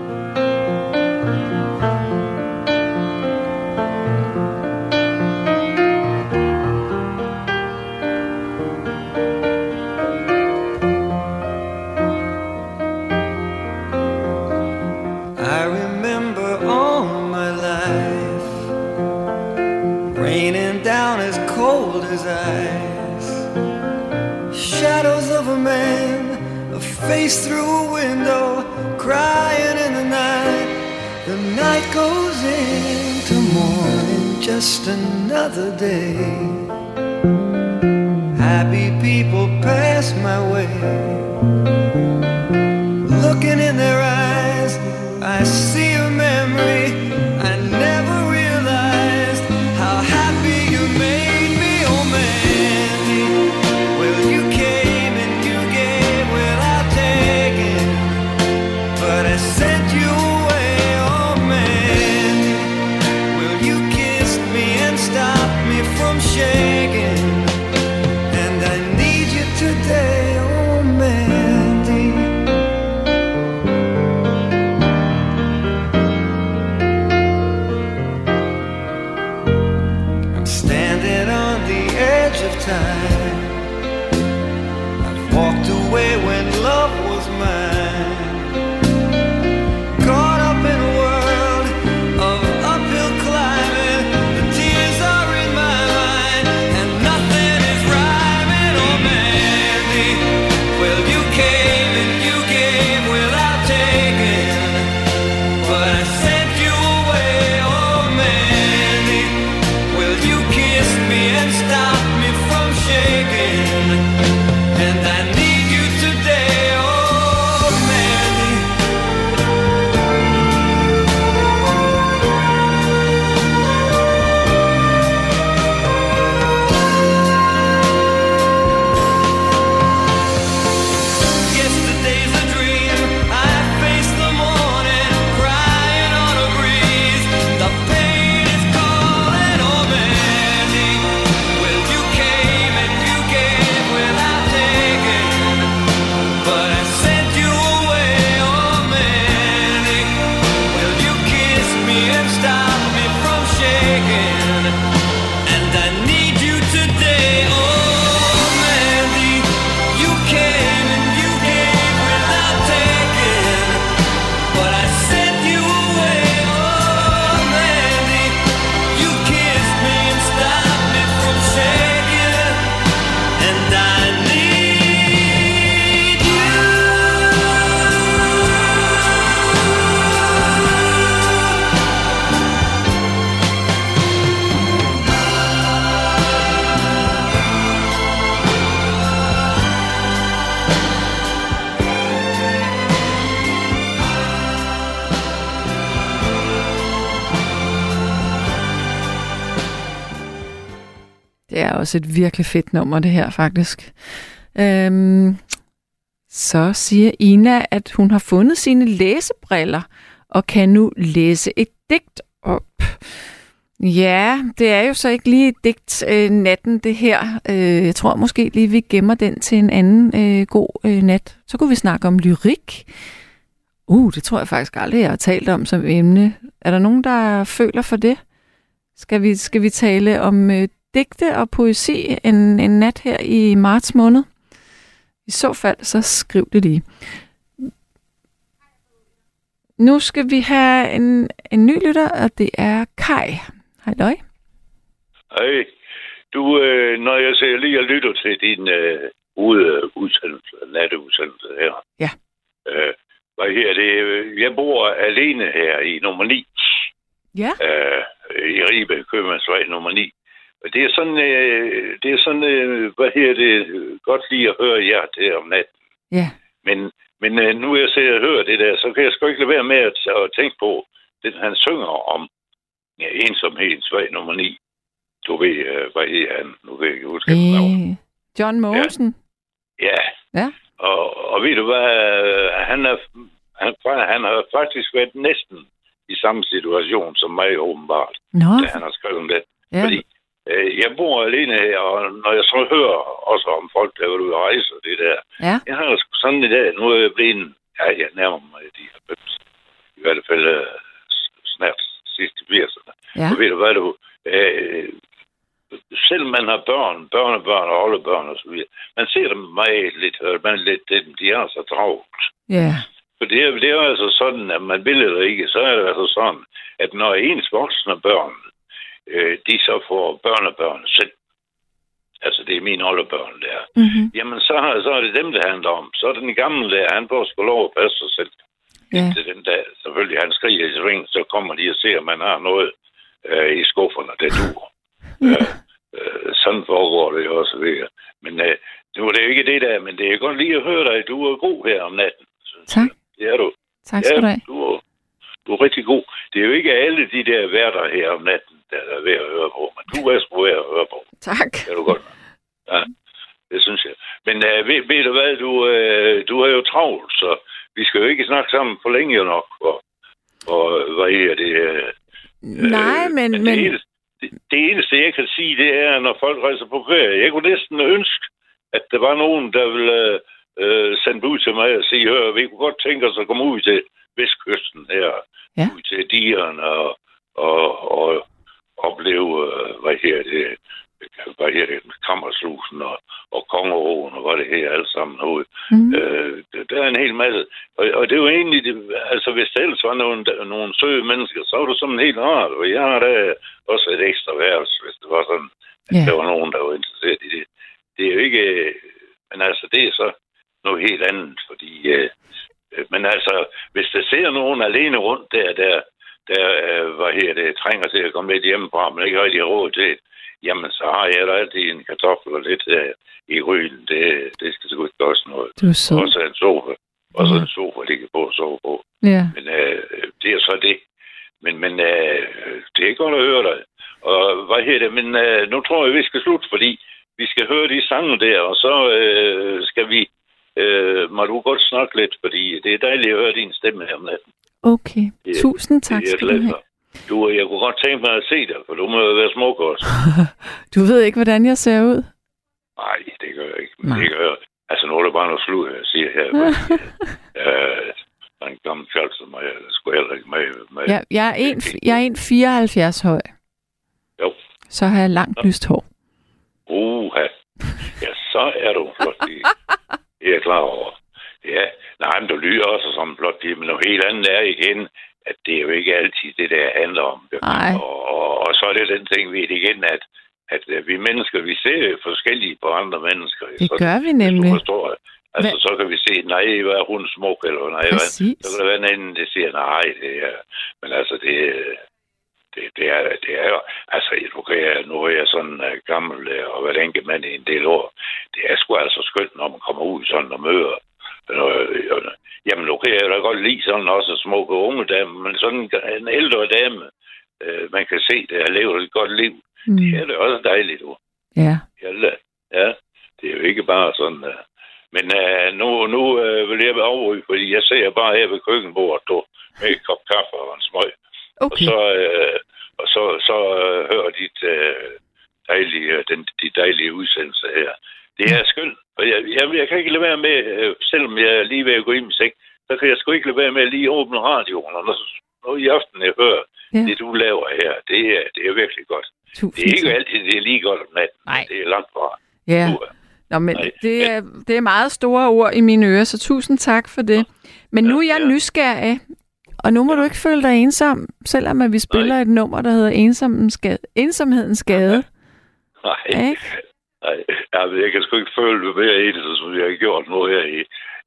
of a man, a face through a window, crying in the night. The night goes into morning, just another day. Happy people pass my way. Looking in their eyes, I see a memory. Også et virkelig fedt nummer, det her faktisk. Øhm, så siger Ina, at hun har fundet sine læsebriller og kan nu læse et digt op. Ja, det er jo så ikke lige et digt øh, natten, det her. Øh, jeg tror måske lige, vi gemmer den til en anden øh, god øh, nat. Så kunne vi snakke om lyrik. Uh, det tror jeg faktisk aldrig, jeg har talt om som emne. Er der nogen, der føler for det? Skal vi, skal vi tale om øh, digte og poesi en, en nat her i marts måned? I så fald, så skriv det lige. Nu skal vi have en, en ny lytter, og det er Kai. Hej, løj. Hej. Du, øh, når jeg ser lige og lytter til din øh, ude udsendelse, natteudsendelse her. Ja. Øh, hvad her det? øh, Jeg bor alene her i nummer 9. Ja. Øh, I Ribe, Købmandsvej nummer 9. Det er sådan, øh, det er sådan, øh, hvad her det, godt lige at høre jer til om natten. Ja. Men, men øh, nu jeg ser og hører det der, så kan jeg sgu ikke lade være med at, at tænke på det, han synger om. Ja, ensomhedens vej nummer 9. Du ved, øh, hvad hedder han? Nu kan jeg ikke huske navn. Øh, John Mogensen. Ja. Ja. Og, og ved du hvad, han, er, han, han har faktisk været næsten i samme situation som mig åbenbart, Nå. da han har skrevet det. Ja. Fordi jeg bor alene her, og når jeg så hører også om folk, der vil ud og rejse og det der, Ja. jeg har sgu sådan i dag, nu er jeg blevet, ja, jeg nærmer mig de 90, i hvert fald øh, s- snart sidst i 80'erne. Ja. Og ved du hvad du, øh, selv man har børn, børnebørn og oldebørn og så videre, man ser dem meget lidt, hører man lidt dem, de har så travlt. Ja. For det er, det er altså sådan, at man vil eller ikke, så er det altså sådan, at når ens voksne børn, øh, de så får børnebørn selv, altså det er mine oldebørn der, Mm-hmm. jamen så, har- så er det dem, det handler om. Så er den gamle der, han får sgu lov at passe sig selv. Til den dag, selvfølgelig, han skriger i sving, så kommer de og ser, at man har noget øh, i skufferne, der dur. øh, øh, sådan foregår det jo også ved. Men øh, nu er det jo ikke det der, men det er godt lige at høre dig. Du er god her om natten. Tak. Det er du. Tak skal ja, du have. Du er, du er rigtig god. Det er jo ikke alle de der værter her om natten, der er ved at høre på, men du er sgu ved at høre på. Tak. Det er du godt. Ja, det synes jeg. Men uh, ved, ved du hvad, du, uh, du er jo travlt, så vi skal jo ikke snakke sammen for længe nok. Og, og hvad er det? Uh, Nej, men... det, men eneste, det, det eneste, jeg kan sige, det er, når folk rejser på ferie. Jeg kunne næsten ønske, at der var nogen, der ville øh, sende ud til mig og sige, hør, vi kunne godt tænke os at komme ud til vestkysten her, Ja. ud til digerne og, og, og, opleve, øh, hvad her det, hvad her det, kammerslusen og, og kongeroen og hvad det her alt sammen herude. Mm. Øh, der er en hel masse. Og, og det er jo egentlig, det, altså hvis det ellers var nogle, nogle søde mennesker, så var det sådan helt rart. Og jeg har da også et ekstra værelse, hvis det var sådan, at Ja. der var nogen, der var interesseret i det. Det er jo ikke, øh, men altså det er så noget helt andet, fordi, øh, men altså, hvis der ser nogen alene rundt der, der, der øh, hvad her det, trænger til at komme lidt hjemmefra, men ikke rigtig har råd til det, jamen så har jeg da altid en kartoffel og lidt øh, i rylen. Det, det skal sgu ikke koste noget. Du er sød. Også en sofa. Også en sofa, det kan på at sove på. Ja. Men øh, det er så det. Men, men øh, det er godt at høre dig. Og hvad hedder det? Men øh, nu tror jeg, vi skal slutte, fordi vi skal høre de sange der, og så øh, skal vi... Øh, må du godt snakke lidt, fordi det er dejligt at høre din stemme her om natten. Okay. Det- Tusind tak Det jeg skal du have. Du, jeg kunne godt tænke mig at se dig, for du må jo være smuk også. Du ved ikke, hvordan jeg ser ud? Nej, det gør jeg ikke. Men det gør jeg. Altså, nu er det bare noget slud, jeg siger her. øh, der er en gammel kald som mig, der skulle heller ikke med. med. Jeg, jeg, er en, jeg er 1,74 høj. Jo. Så har jeg langt lyst hår. Uha. Ja, så er du flot. Det er jeg klar over. Ja, nej, men du lyder også som en flot pige, men noget helt andet er igen, at det er jo ikke altid det, der handler om. Nej. Og, og, og så er det den ting, vi igen, at, at øh, vi mennesker, vi ser forskellige på andre mennesker. Det så, gør vi hvis du nemlig. forstår, altså, Hvad- så kan vi se, nej, hvad er hun smuk, eller nej, hvad, Præcis. så kan der være en anden, der siger, nej, det er, men altså, det, det, det, er, det er jo, altså, nu, kan jeg, nu er jeg sådan uh, gammel uh, og været enkelt mand i en del år. Det er sgu altså skønt, når man kommer ud sådan og møder. Øh, øh, jamen, nu kan jeg da godt lide sådan også smukke unge damer, men sådan en, ældre dame, øh, man kan se, der lever et godt liv. Mm. Det er da også dejligt, du. Ja. Ja, ja, det er jo ikke bare sådan... Uh, men uh, nu, nu uh, vil jeg afryge, fordi jeg ser bare her ved køkkenbordet, du, med et kop kaffe og en smøg. Okay. Og så, uh, og så, så uh, hører dit uh, dejlige, den, de dejlige udsendelser her. Det er skønt, og jeg, jeg, jeg kan ikke lade være med, uh, selvom jeg er lige ved at gå i seng, så kan jeg sgu ikke lade være med at lige åbne radioen, og når, når i aften jeg hører Ja. det, du laver her, det er, det er virkelig godt. Tusind Det er ikke altid, det er lige godt om natten. Nej. Det er langt fra. Ja. Nå, men Nej. det er, det er meget store ord i mine ører, så tusind tak for det. Men nu er jeg nysgerrig, og nu må du ikke føle dig ensom, selvom at vi spiller et nummer, der hedder Ensomhedens Skade. Ensomhedens Skade. Nej. Nej, jeg, ved, jeg kan sgu ikke føle mig mere det, som jeg har gjort nu her i.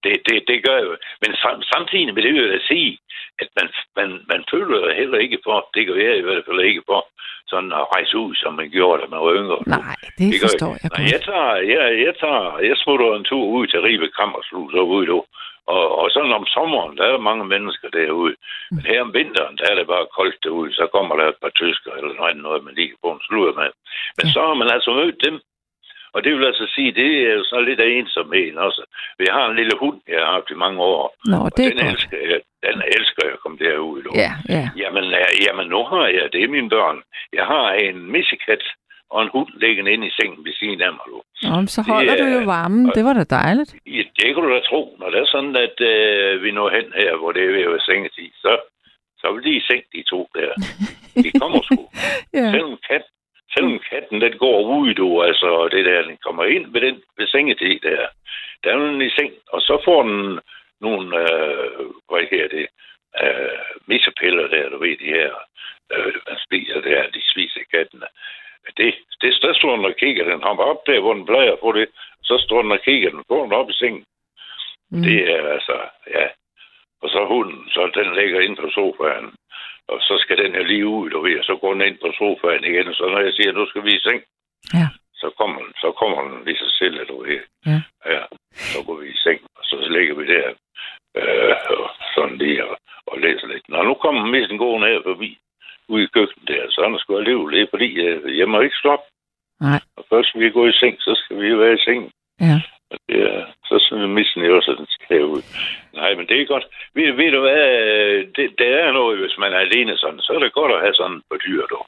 Det, det, det gør jeg jo. Men sam, samtidig med det vil jeg sige, at man, man, man føler heller ikke for, det gør jeg i hvert fald ikke for, sådan at rejse ud, som man gjorde, da man var yngre. Nej, det, gør forstår jeg Nej, godt. jeg tager, jeg, jeg tager, jeg smutter en tur ud til Ribe Kammerslus og ud nu. Og, og sådan om sommeren, der er mange mennesker derude. Men her om vinteren, der er det bare koldt derude. Så kommer der et par tysker eller noget andet, noget, man lige kan få en sludder med. Men så har man altså mødt dem. Og det vil altså sige, det er jo så lidt af ensomheden også. Jeg har en lille hund, jeg har haft i mange år. Nå, og det den godt. elsker jeg. Den elsker jeg at komme derud. Ja, ja. Jamen, øh, jamen, nu har jeg, det er mine børn. Jeg har en missekat og en hund liggende inde i sengen ved siden af mig. Du. Nå, så holder Det du jo varmen. Det var da dejligt. Ja, det kan du da tro. Når det er sådan, at øh, vi når hen her, hvor det er ved at være sengetid, så, så vil de i seng, de to der. De kommer sgu. Ja. Selvom, kat, selvom katten, den går ud, du, altså, og det der, den kommer ind ved den ved sengetid der, der er den i seng, og så får den nogle, øh, hvad her det, øh, missepiller der, du ved, de her, øh, man spiser der, de spiser kattene. Det, det der står den og kigger, den hopper op der, hvor den plejer på det, så står den og kigger, den går den op i sengen. Mm. Det er altså, ja. Og så hunden, så den ligger inde på sofaen. Og så skal den her lige ud, du ved, og så går den ind på sofaen igen. Og så når jeg siger, nu skal vi i seng, Ja. så kommer den, så kommer den lige sig selv, du ved. Ja. ja. Så går vi i seng, og så ligger vi der, øh, og sådan lige og, og læser lidt. Når nu kommer missen gående her forbi, ude i køkkenet der, så er der sgu alligevel det, er fordi øh, jeg må ikke stoppe. Nej. Og først vi gå i seng, så skal vi jo være i seng. Ja. Og det er, så synes missen jo også, at den skal ud. Nej, men det er godt. Ved, ved du hvad, øh, det, det er noget, hvis man er alene sådan, så er det godt at have sådan på dyr, dog.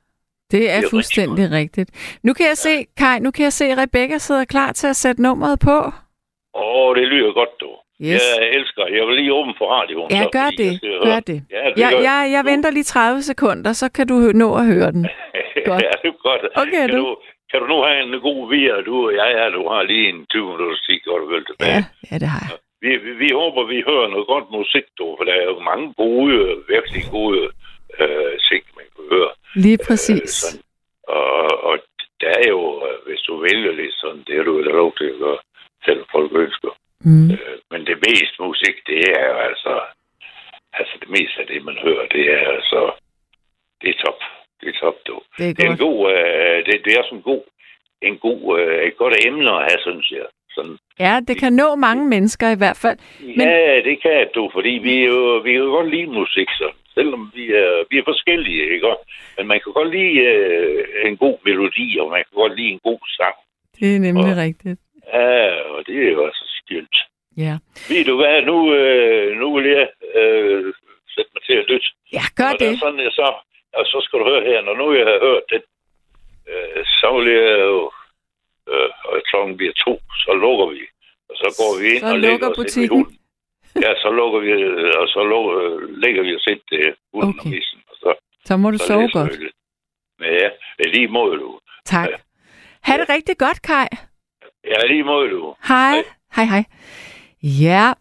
Det er rigtig fuldstændig rigtigt. Nu kan jeg se, Kai, nu kan jeg se, at Rebecca sidder klar til at sætte nummeret på. Åh, det lyder godt, dog. Yes. Jeg elsker. Jeg vil lige åbne for radioen. Ja, så, gør det. Gør høre. det. Ja, det Jeg, gør jeg, jeg venter lige 30 sekunder, så kan du nå at høre den. Godt. ja, det er godt. Okay, kan du. du. Kan du nu have en god via, du og jeg, ja, du har lige en 20 minutter stik, godt og vel tilbage. Ja, ja, det har jeg. Vi, vi, vi håber, vi hører noget godt musik, du, for der er jo mange gode, virkelig gode øh, ting, man kan høre. Lige præcis. sådan. Og, og der er jo, øh, hvis du vælger lidt sådan, det er du jo lov til at gøre, selv folk ønsker. Mm. Øh, men det meste musik, det er jo altså, altså det meste af det, man hører, det er altså, det er top. Det er top, du. Det er Det er en god, øh, det, det er en god, en god, øh, et godt emne at have, synes jeg. Sådan, Ja, det kan nå mange mennesker i hvert fald. Men... Ja, det kan du, fordi vi jo, vi kan jo godt lide musik, så. Selvom vi er, vi er forskellige, ikke? Og- Men man kan godt lide øh, en god melodi, og man kan godt lide en god sang. Det er nemlig rigtigt. Ja, og det er jo altså skyldt. Ja. Ved du hvad, nu, øh, nu vil jeg øh, sætte mig til at lytte. Ja, gør og det. Sådan, jeg så, og så skal du høre her, når nu jeg har hørt det, øh, så vil jeg jo, øh, og klokken bliver to, så lukker vi. Og så går vi ind Så og lægger os ind i butikken. hunden. Ja, så lukker vi, og så lukker, lægger vi os ind til hunden okay. og missen. Og så, Så må du så sove godt. vi ja, lige mod du. Tak. Ha' det rigtig godt, Kai. Ja, lige mod du. Hej. Hej, hej. hej. Ja,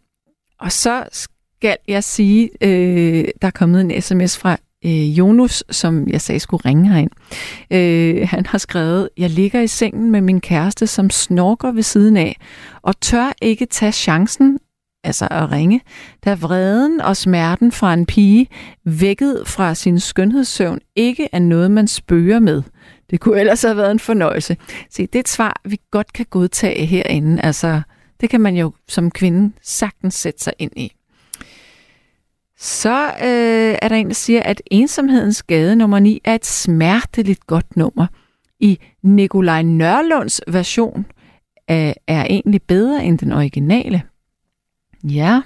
og så skal jeg sige, øh, der er kommet en sms fra øh, Jonas, som jeg sagde skulle ringe herind. Øh, han har skrevet, jeg ligger i sengen med min kæreste, som snorker ved siden af, og tør ikke tage chancen, altså at ringe, da vreden og smerten fra en pige, vækket fra sin skønhedssøvn, ikke er noget, man spøger med. Det kunne ellers have været en fornøjelse. Se, det er et svar, vi godt kan godtage herinde. Altså, det kan man jo som kvinde sagtens sætte sig ind i. Så øh, er der en, der siger, at ensomhedens gade nummer 9 er et smerteligt godt nummer. I Nikolaj Nørlunds version øh, er egentlig bedre end den originale. Ja.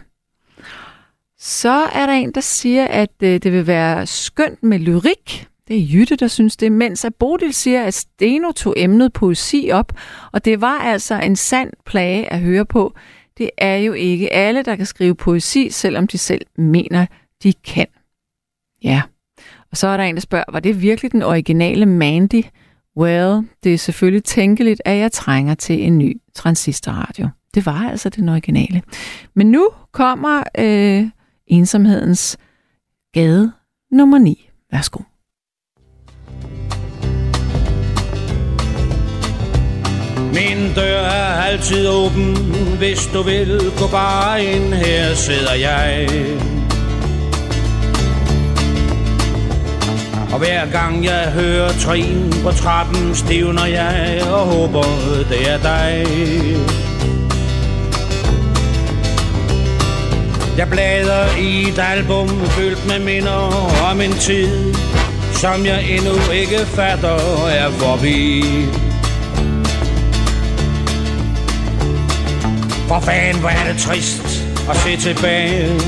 Så er der en, der siger, at øh, det vil være skønt med lyrik. Det er Jytte, der synes det, mens at Bodil siger, at Steno tog emnet poesi op, og det var altså en sand plage at høre på. Det er jo ikke alle, der kan skrive poesi, selvom de selv mener, de kan. Ja. Og så er der en, der spørger, var det virkelig den originale Mandy? Well, det er selvfølgelig tænkeligt, at jeg trænger til en ny transistorradio. Det var altså den originale. Men nu kommer øh, ensomhedens gade nummer 9. Værsgo. Min dør er altid åben, hvis du vil gå bare ind, her sidder jeg. Og hver gang jeg hører trin på trappen, stivner jeg og håber, det er dig. Jeg bladrer i et album fyldt med minder om en tid, som jeg endnu ikke fatter er forbi. For fanden, hvor er det trist at se tilbage.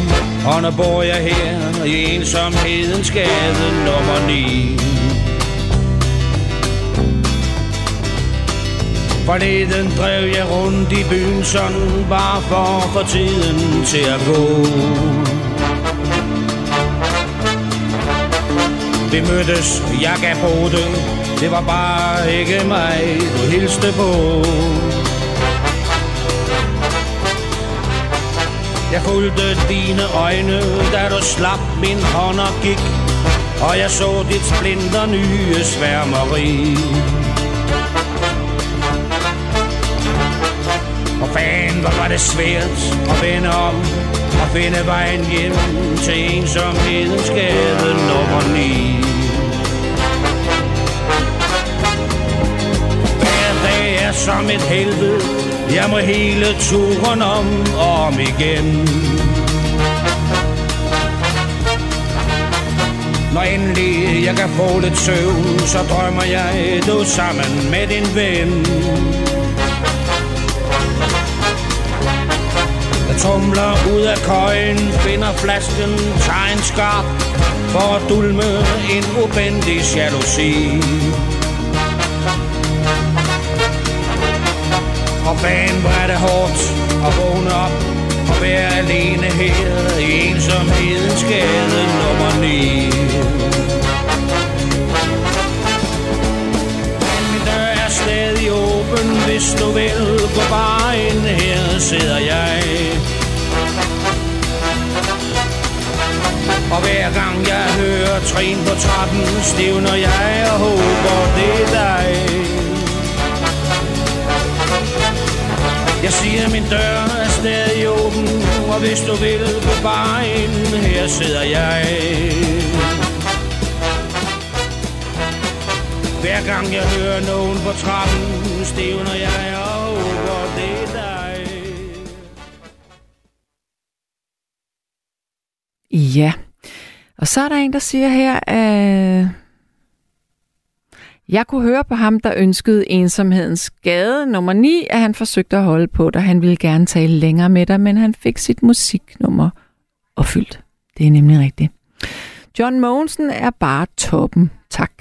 Og nu bor jeg her i ensomhedens gade nummer 9 Forleden drev jeg rundt i byen sådan Bare for at få tiden til at gå. Vi mødtes, jeg gav på det Det var bare ikke mig, du hilste på. Jeg fulgte dine øjne, da du slap min hånd og gik Og jeg så dit splinter nye sværmeri. Og fanden, hvor var det svært at vende om Og finde vejen hjem til ensomhedens gade nummer 9 Hver dag er som et helvede jeg må hele turen om og om igen. Når endelig jeg kan få lidt søvn Så drømmer jeg du sammen med din ven. Jeg tumler ud af køjen Finder flasken, tager en skarp For at dulme en ubendig jalousi. Og banen hvor det hårdt at vågne op Og være alene her i ensomhedens gade nummer 9 Men min dør er stadig åben, hvis du vil. Gå bare ind, her sidder jeg. Og hver gang jeg hører trin på trappen, stivner jeg og håber, det er dig. Min dør er stadig åben, og hvis du vil gå bare ind, her sidder jeg. Hver gang jeg hører nogen på trappen, stivner jeg og det er dig. Ja. Og så er der en, der siger her, at jeg kunne høre på ham, der ønskede ensomhedens gade nummer 9, at han forsøgte at holde på dig. Han ville gerne tale længere med dig, men han fik sit musiknummer opfyldt. Det er nemlig rigtigt. John Mogensen er bare toppen. Tak.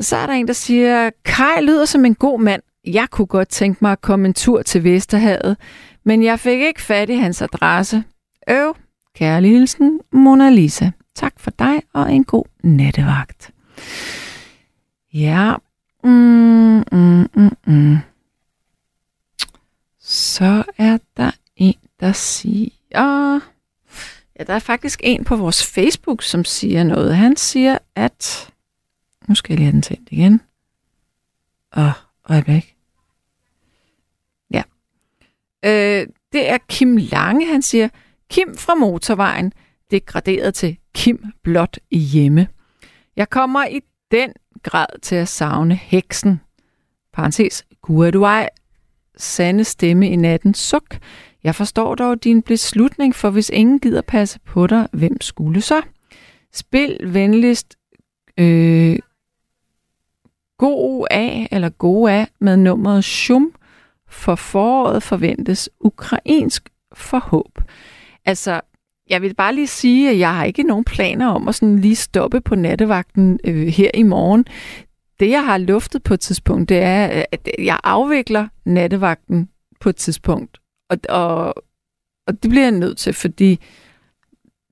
Så er der en, der siger, Kai lyder som en god mand. Jeg kunne godt tænke mig at komme en tur til Vesterhavet, men jeg fik ikke fat i hans adresse. Øv, Kærlig hilsen, Mona Lisa. Tak for dig, og en god nattevagt. Ja. Mm, mm, mm, mm, mm. Så er der en, der siger... Ja, der er faktisk en på vores Facebook, som siger noget. Han siger, at... Nu skal jeg lige have den tændt igen. Åh, øjeblik. Ja. Øh, det er Kim Lange, han siger... Kim fra motorvejen, degraderet til Kim blot hjemme. Jeg kommer i den grad til at savne heksen. Parenthes, Gud du ej, sande stemme i natten, suk. Jeg forstår dog din beslutning, for hvis ingen gider passe på dig, hvem skulle så? Spil venligst øh, god af, eller god af, med nummeret Shum, for foråret forventes ukrainsk forhåb. Altså, jeg vil bare lige sige, at jeg har ikke nogen planer om at sådan lige stoppe på nattevagten øh, her i morgen. Det, jeg har luftet på et tidspunkt, det er, øh, at jeg afvikler nattevagten på et tidspunkt. Og, og, og det bliver jeg nødt til, fordi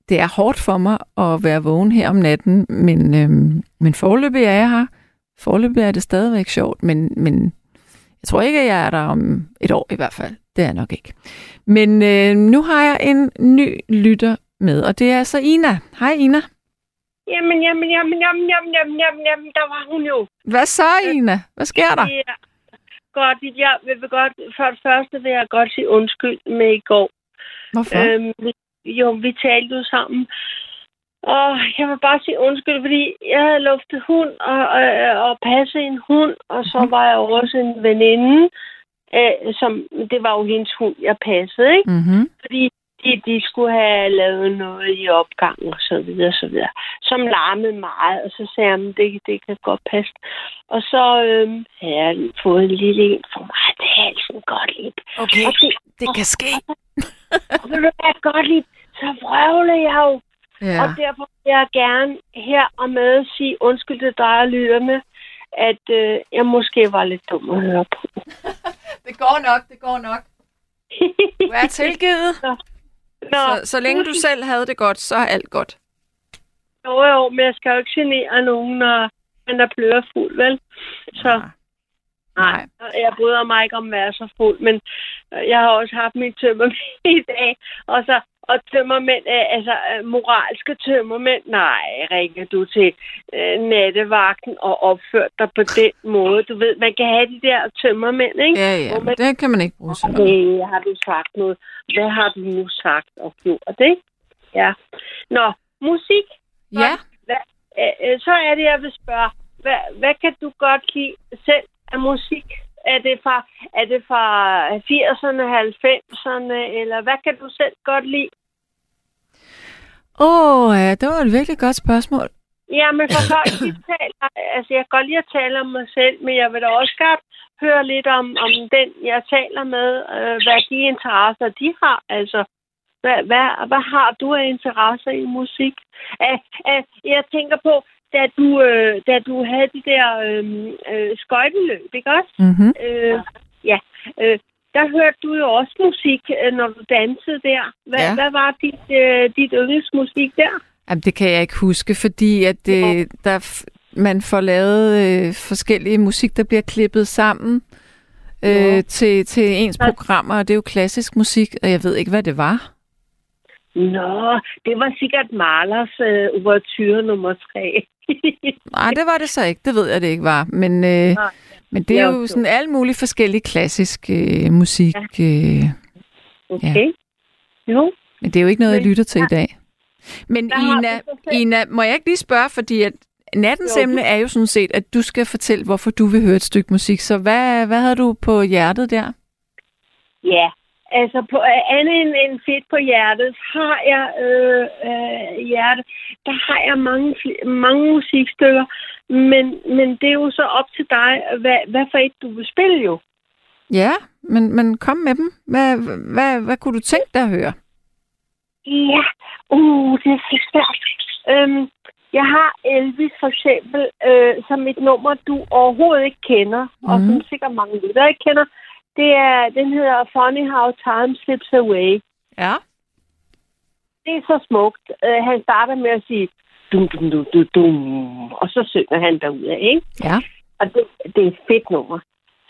det er hårdt for mig at være vågen her om natten, men, øh, men forløbig er jeg her. Forløbig er det stadigvæk sjovt, men, men jeg tror ikke, at jeg er der om et år i hvert fald. Det er jeg nok ikke. Men øh, nu har jeg en ny lytter med, og det er altså Ina. Hej Ina. Jamen, jamen, jamen, jamen, jamen, jamen, jamen, jamen, der var hun jo. Hvad så, Ina? Hvad sker der? Ja, godt, jeg vil godt, for det første vil jeg godt sige undskyld med i går. Hvorfor? Øhm, jo, vi talte jo sammen. Og jeg vil bare sige undskyld, fordi jeg havde luftet hund og, og, og passet en hund, og så var jeg også en veninde, øh, som, det var jo hendes hund, jeg passede, ikke? Mm-hmm. Fordi de, de skulle have lavet noget i opgangen og så videre, og så videre, som larmede meget, og så sagde jeg, "Men det, det kan godt passe. Og så øhm, havde jeg fået en lille en for mig til halsen, godt lidt. Okay, og det, det kan ske. og ved du hvad, godt lidt, så vrøvlede jeg jo. Ja. Og derfor vil jeg gerne her og med sige undskyld til dig og lytterne, at øh, jeg måske var lidt dum at høre på. Det går nok, det går nok. Du er tilgivet. Nå, så, så længe du selv havde det godt, så er alt godt. Jo, jo, men jeg skal jo ikke genere nogen, når man er bløderfuld, vel? Så, nej. Jeg bryder mig ikke om at være så fuld, men øh, jeg har også haft min tømmermænd i dag. Og så og tømmermænd, øh, altså øh, moralske tømmermænd, nej, ringer du til øh, nattevagten og opført dig på den måde. Du ved, man kan have de der tømmermænd, ikke? Ja, ja, Hvor men det kan man ikke bruge sådan noget. Okay, har du sagt noget? Hvad har du nu sagt og gjort, ikke? Ja. Nå, musik. Ja. Hvad, øh, øh, så er det, jeg vil spørge. Hvad, hvad kan du godt lide selv af musik? Er det fra, er det fra 80'erne, 90'erne, eller hvad kan du selv godt lide? Åh, oh, ja, det var et virkelig godt spørgsmål. Ja, men for folk, de taler, altså jeg kan godt lide at tale om mig selv, men jeg vil da også godt høre lidt om, om den, jeg taler med, øh, hvad de interesser, de har. Altså, hvad, hvad, hvad har du af interesser i musik? Æh, æh, jeg tænker på, da du, øh, da du havde de der øh, øh, skøjteløb, ikke også? Mhm. Øh, ja, øh, der hørte du jo også musik, øh, når du dansede der. Hvad, Ja. ja. hvad var dit, øh, dit yndlingsmusik der? Jamen, det kan jeg ikke huske, fordi at øh, der, f- man får lavet øh, forskellige musik, der bliver klippet sammen øh, Ja. til, til ens programmer, og det er jo klassisk musik, og jeg ved ikke, hvad det var. Nå, det var sikkert Marlers øh, ouverture nummer tre. Nej, det var det så ikke. Det ved jeg, det ikke var. Men, øh, Nej. men det er jo sådan alle mulige forskellige klassisk øh, musik. Øh, Okay. Jo. men det er jo ikke noget, jeg lytter til i dag. Men Der Ina, Ina, må jeg ikke lige spørge, fordi at nattens Jo, emne er jo sådan set, at du skal fortælle, hvorfor du vil høre et stykke musik. Så hvad, hvad havde du på hjertet der? Ja, altså på øh, andet end, end fedt på hjertet, har jeg øh, øh, hjerte, der har jeg mange, mange musikstykker, men, men det er jo så op til dig, hvad, hvad for et du vil spille jo. Ja, men, men kom med dem. Hvad, hvad, hvad kunne du tænke dig at høre? Ja, uh, det er svært. Øhm, jeg har Elvis for eksempel, øh, som et nummer, du overhovedet ikke kender, mm. og som sikkert mange lyttere ikke kender. Det er, den hedder Funny How Time Slips Away. Ja. Det er så smukt. Øh, han starter med at sige, dum, dum, dum, dum, dum, og så synger han derudad, ikke? Ja. Og det, det er et fedt nummer.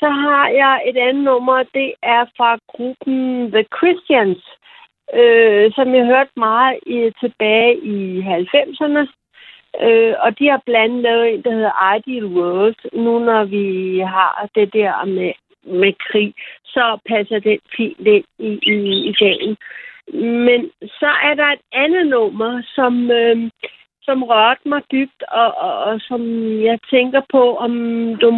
Så har jeg et andet nummer, det er fra gruppen The Christians, øh, som jeg hørte meget i, tilbage i 90'erne. Øh, og de har blandt andet lavet en, der hedder Ideal World. Nu når vi har det der med, med krig, så passer den fint ind i, i, i dagen. Men så er der et andet nummer, som, øh, som rørte mig dybt, og, og, og som jeg tænker på, om du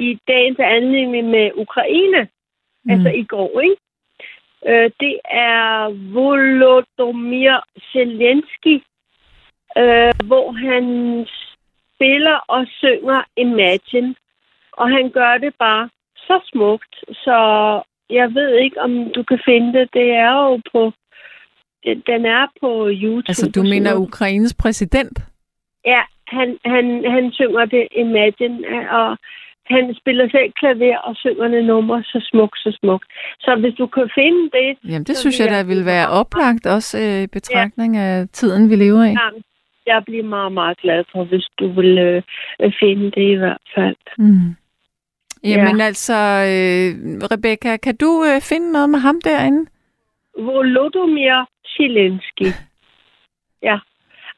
i dagens anledning med Ukraine, mm. altså i går, ikke? Øh, det er Volodymyr Zelensky, øh, hvor han spiller og synger Imagine, og han gør det bare så smukt, så jeg ved ikke, om du kan finde det. Det er jo på... Den er på YouTube. Altså, du mener. Ukraines præsident? Ja, han, han, han synger det Imagine, og han spiller selv klaver og synger det nummer så smukt, så smukt. Så hvis du kan finde det... Jamen, det synes vil jeg, der ville være oplagt, også øh, i betragtning af tiden, vi lever i. Ja, jeg bliver meget, meget glad for, hvis du vil øh, øh, finde det i hvert fald. Mm. Jamen altså, øh, Rebecca, kan du øh, finde noget med ham derinde? Volodymyr Zelensky. Ja.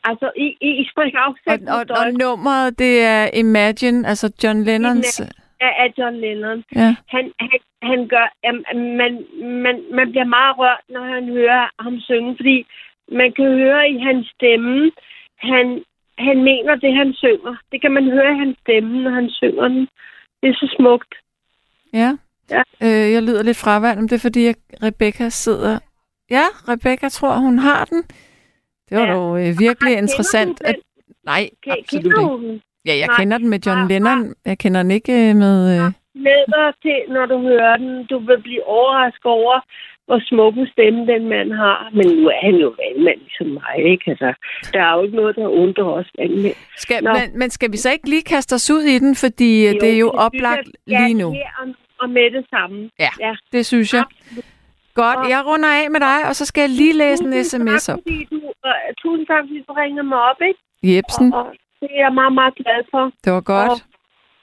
Altså, I, I, springer Og, afsæt og, og nummeret, det er Imagine, altså John Lennons... af, af John Lennon. Ja. Han, han, han gør, um, man, man, man bliver meget rørt, når han hører ham synge, fordi man kan høre i hans stemme, han, han mener det, han synger. Det kan man høre i hans stemme, når han synger den. Det er så smukt. Ja. Ja. Øh, jeg lyder lidt fraværende, men det er fordi, at Rebecca sidder... Ja, Rebecca tror, hun har den. Det var ja. dog øh, virkelig Kender interessant. At... Nej, Ke- absolut ikke. Ja, jeg Nej. kender den med John Lennon. Jeg kender den ikke øh, med... Øh... Dig til, når du hører den. Du vil blive overrasket over, hvor smuk en stemme den mand har. Men nu er han jo vandmand ligesom mig, ikke? Altså, der er jo ikke noget, der undrer os vandmænd. Skal, Nå. men, men skal vi så ikke lige kaste os ud i den, fordi jo, det er jo det oplagt jeg, lige nu. Ja, og, og med det samme. Ja, ja. det synes jeg. Godt, jeg runder af med dig, og så skal jeg lige læse en sms op. Fordi du, uh, tusind tak, fordi du ringede mig op, ikke? Jebsen, Og, og det er jeg meget, meget glad for. det var godt. Og,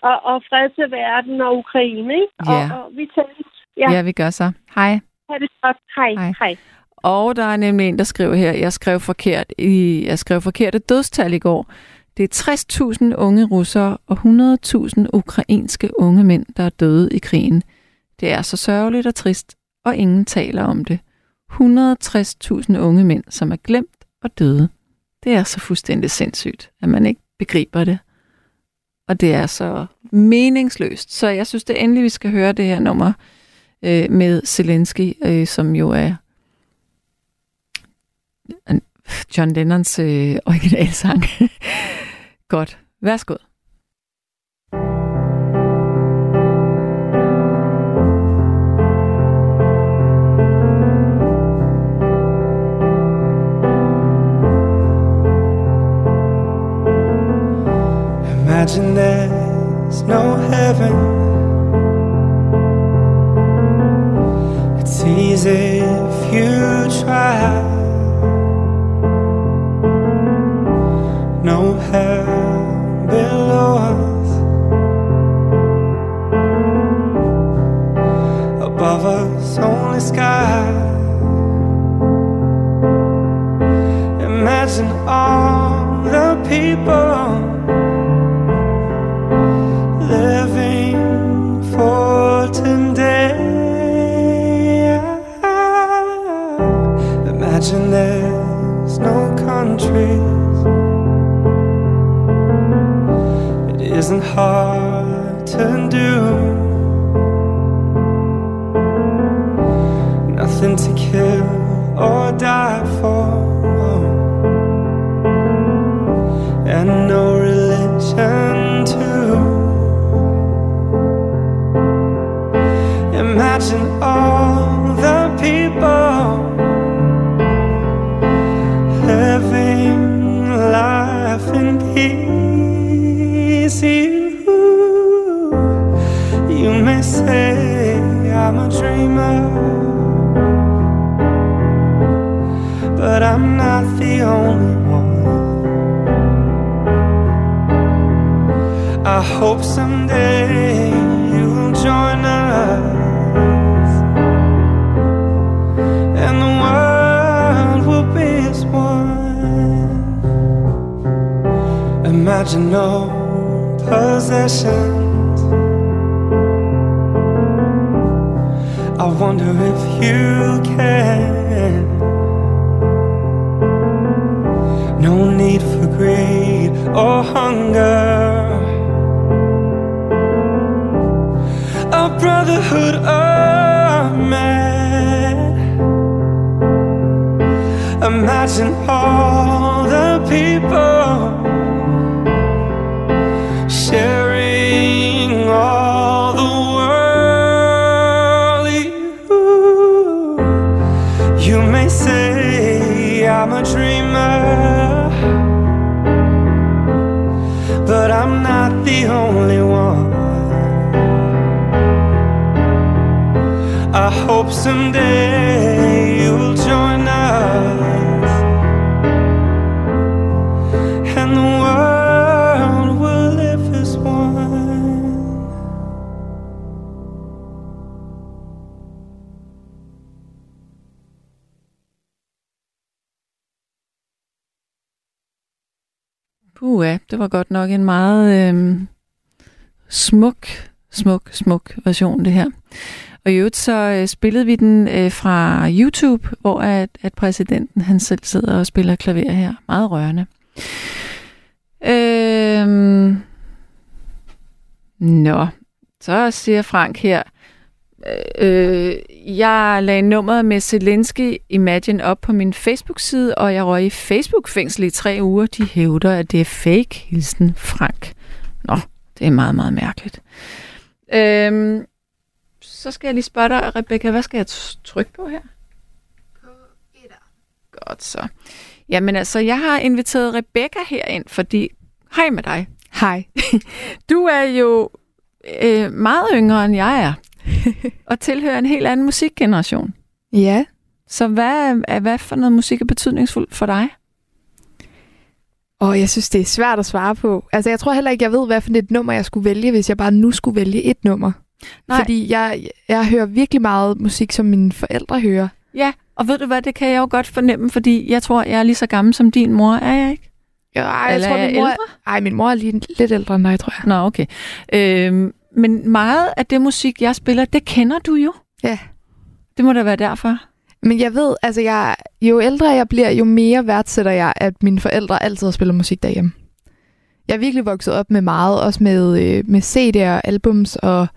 og, og fred til verden og Ukraine, ikke? Ja. Og, og vi tales. Ja. ja, vi gør så. Hej. Ha' det godt. Hej. Hej. Hej. Og der er nemlig en, der skriver her, jeg skrev forkert i, jeg skrev forkert et dødstal i går. Det er 60.000 unge russere og 100.000 ukrainske unge mænd, der er døde i krigen. Det er så sørgeligt og trist, og ingen taler om det. 160.000 unge mænd, som er glemt og døde. Det er så fuldstændig sindssygt, at man ikke begriber det. Og det er så meningsløst. Så jeg synes, det endelig, vi skal høre det her nummer øh, med Zelensky, øh, som jo er John Lennons øh, originalsang. Godt. Værsgo. Imagine there's no heaven. It's easy if you try. No hell below us. Above us, only sky. Imagine all the people. Imagine there's no countries. It isn't hard to do. Nothing to kill or die for. And no religion too. Imagine all peace. You, you may say I'm a dreamer, but I'm not the only one. I hope someday Imagine no possessions. I wonder if you can. No need for greed or hunger. A brotherhood of man. Imagine all the people dreamer, but I'm not the only one. I hope someday you'll det var godt nok en meget øh, smuk, smuk, smuk version, det her. Og i øvrigt så øh, spillede vi den øh, fra YouTube, hvor at, at præsidenten han selv sidder og spiller klaver her. Meget rørende. Øh, nå, så siger Frank her, øh, jeg lagde nummeret med Zelensky Imagine op på min Facebook-side, og jeg røg i Facebook-fængsel i tre uger. De hævder, at det er fake, hilsen Frank. Nå, det er meget, meget mærkeligt. Øhm, så skal jeg lige spørge dig, Rebecca, hvad skal jeg trykke på her? På Godt så. Jamen altså, jeg har inviteret Rebecca herind, fordi... Hej med dig. Hej. Du er jo øh, meget yngre, end jeg er, og tilhører en helt anden musikgeneration. Ja. Så hvad er hvad for noget musik er betydningsfuldt for dig? Og jeg synes, det er svært at svare på. Altså, jeg tror heller ikke, jeg ved, hvad for et nummer, jeg skulle vælge, hvis jeg bare nu skulle vælge et nummer. Nej. Fordi jeg, jeg hører virkelig meget musik, som mine forældre hører. Ja, og ved du hvad, det kan jeg jo godt fornemme, fordi jeg tror, jeg er lige så gammel som din mor, er jeg ikke? Ja, ej, Eller jeg tror, min mor, ældre? ej, min mor er lige lidt ældre end dig, tror jeg. Nå, okay. Øhm, men meget af det musik, jeg spiller, det kender du jo. Ja. Det må da være derfor. Men jeg ved, altså jeg, jo ældre jeg bliver, jo mere værdsætter jeg, at mine forældre altid har spillet musik derhjemme. Jeg er virkelig vokset op med meget, også med, øh, med CD'er, albums og,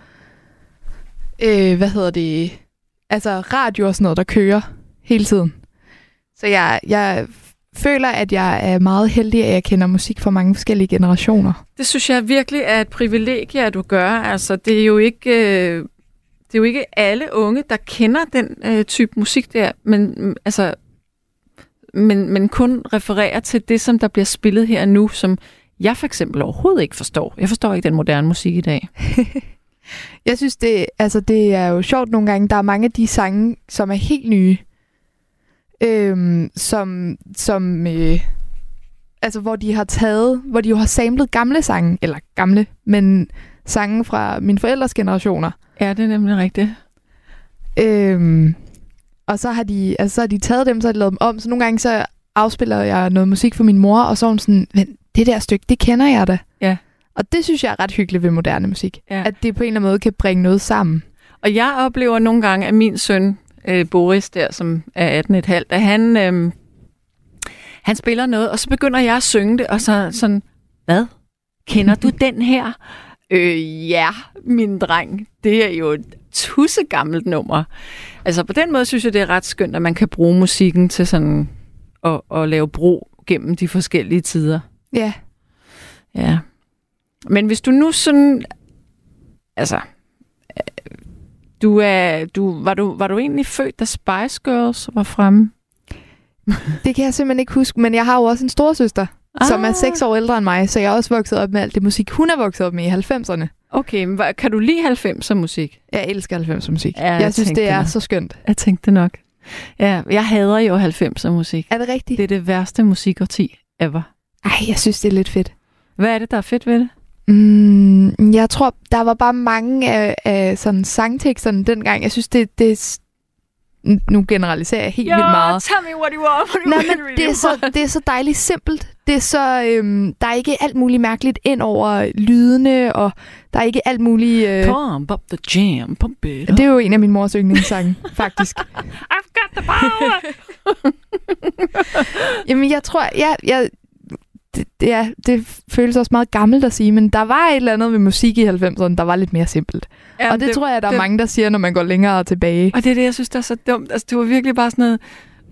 øh, hvad hedder det, altså radio og sådan noget, der kører hele tiden. Så jeg, jeg føler, at jeg er meget heldig, at jeg kender musik fra mange forskellige generationer. Det synes jeg virkelig er et privilegie, at du gør. Altså, det er jo ikke, øh, det er jo ikke alle unge, der kender den øh, type musik der, men, mm, altså, men, men kun refererer til det, som der bliver spillet her nu, som jeg for eksempel overhovedet ikke forstår. Jeg forstår ikke den moderne musik i dag. Jeg synes, det, altså, det er jo sjovt nogle gange. Der er mange af de sange, som er helt nye. Øhm, som, som øh, altså, hvor de har taget, hvor de jo har samlet gamle sange, eller gamle, men sange fra mine forældres generationer. Ja, det er nemlig rigtigt. Øhm, Og så har, de, altså, så har de taget dem, så har de lavet dem om. Så nogle gange så afspiller jeg noget musik for min mor, og så er hun sådan, men det der stykke, det kender jeg da. Ja. Og det synes jeg er ret hyggeligt ved moderne musik. Ja. At det på en eller anden måde kan bringe noget sammen. Og jeg oplever nogle gange, at min søn, øh, Boris der, som er 18,5, at han, øh, han spiller noget, og så begynder jeg at synge det, og så sådan, hvad? Kender du den her? Øh, ja, min dreng. Det er jo et tusse gammelt nummer. Altså på den måde synes jeg, det er ret skønt, at man kan bruge musikken til sådan at, at lave bro gennem de forskellige tider. Ja. Ja. Men hvis du nu sådan... Altså... Du er, du, var, du, var du egentlig født, da Spice Girls var fremme? Det kan jeg simpelthen ikke huske, men jeg har jo også en storesøster, ah. som er seks år ældre end mig, så jeg er også vokset op med alt det musik, hun er vokset op med i 90'erne. Okay, men kan du lide 90'er musik? Jeg elsker 90'er musik. Ja, jeg, synes, tænkte det er nok. så skønt. Jeg tænkte nok. Ja, jeg hader jo 90'er musik. Er det rigtigt? Det er det værste musikårti ever. Ej, jeg synes, det er lidt fedt. Hvad er det, der er fedt ved det? Mm, jeg tror, der var bare mange af, af sådan sangteksterne dengang. Jeg synes, det, det er nu generaliserer jeg helt vildt meget. tell me what you want. What Nej, men det er, så, det er så dejligt simpelt. Det er så, øhm, der er ikke alt muligt mærkeligt ind over lydene, og der er ikke alt muligt... Øh, Pump up the jam, pump it det er jo en af min mors yndlingssange, faktisk. I've got the power! Jamen, jeg tror, ja, jeg, det, det, er, det føles også meget gammelt at sige, men der var et eller andet ved musik i 90'erne, der var lidt mere simpelt. Jamen, og det, det- tror jeg, der det- er mange, der siger, når man går længere tilbage. Og det er det, jeg synes, der er så dumt. Altså, det var virkelig bare sådan noget...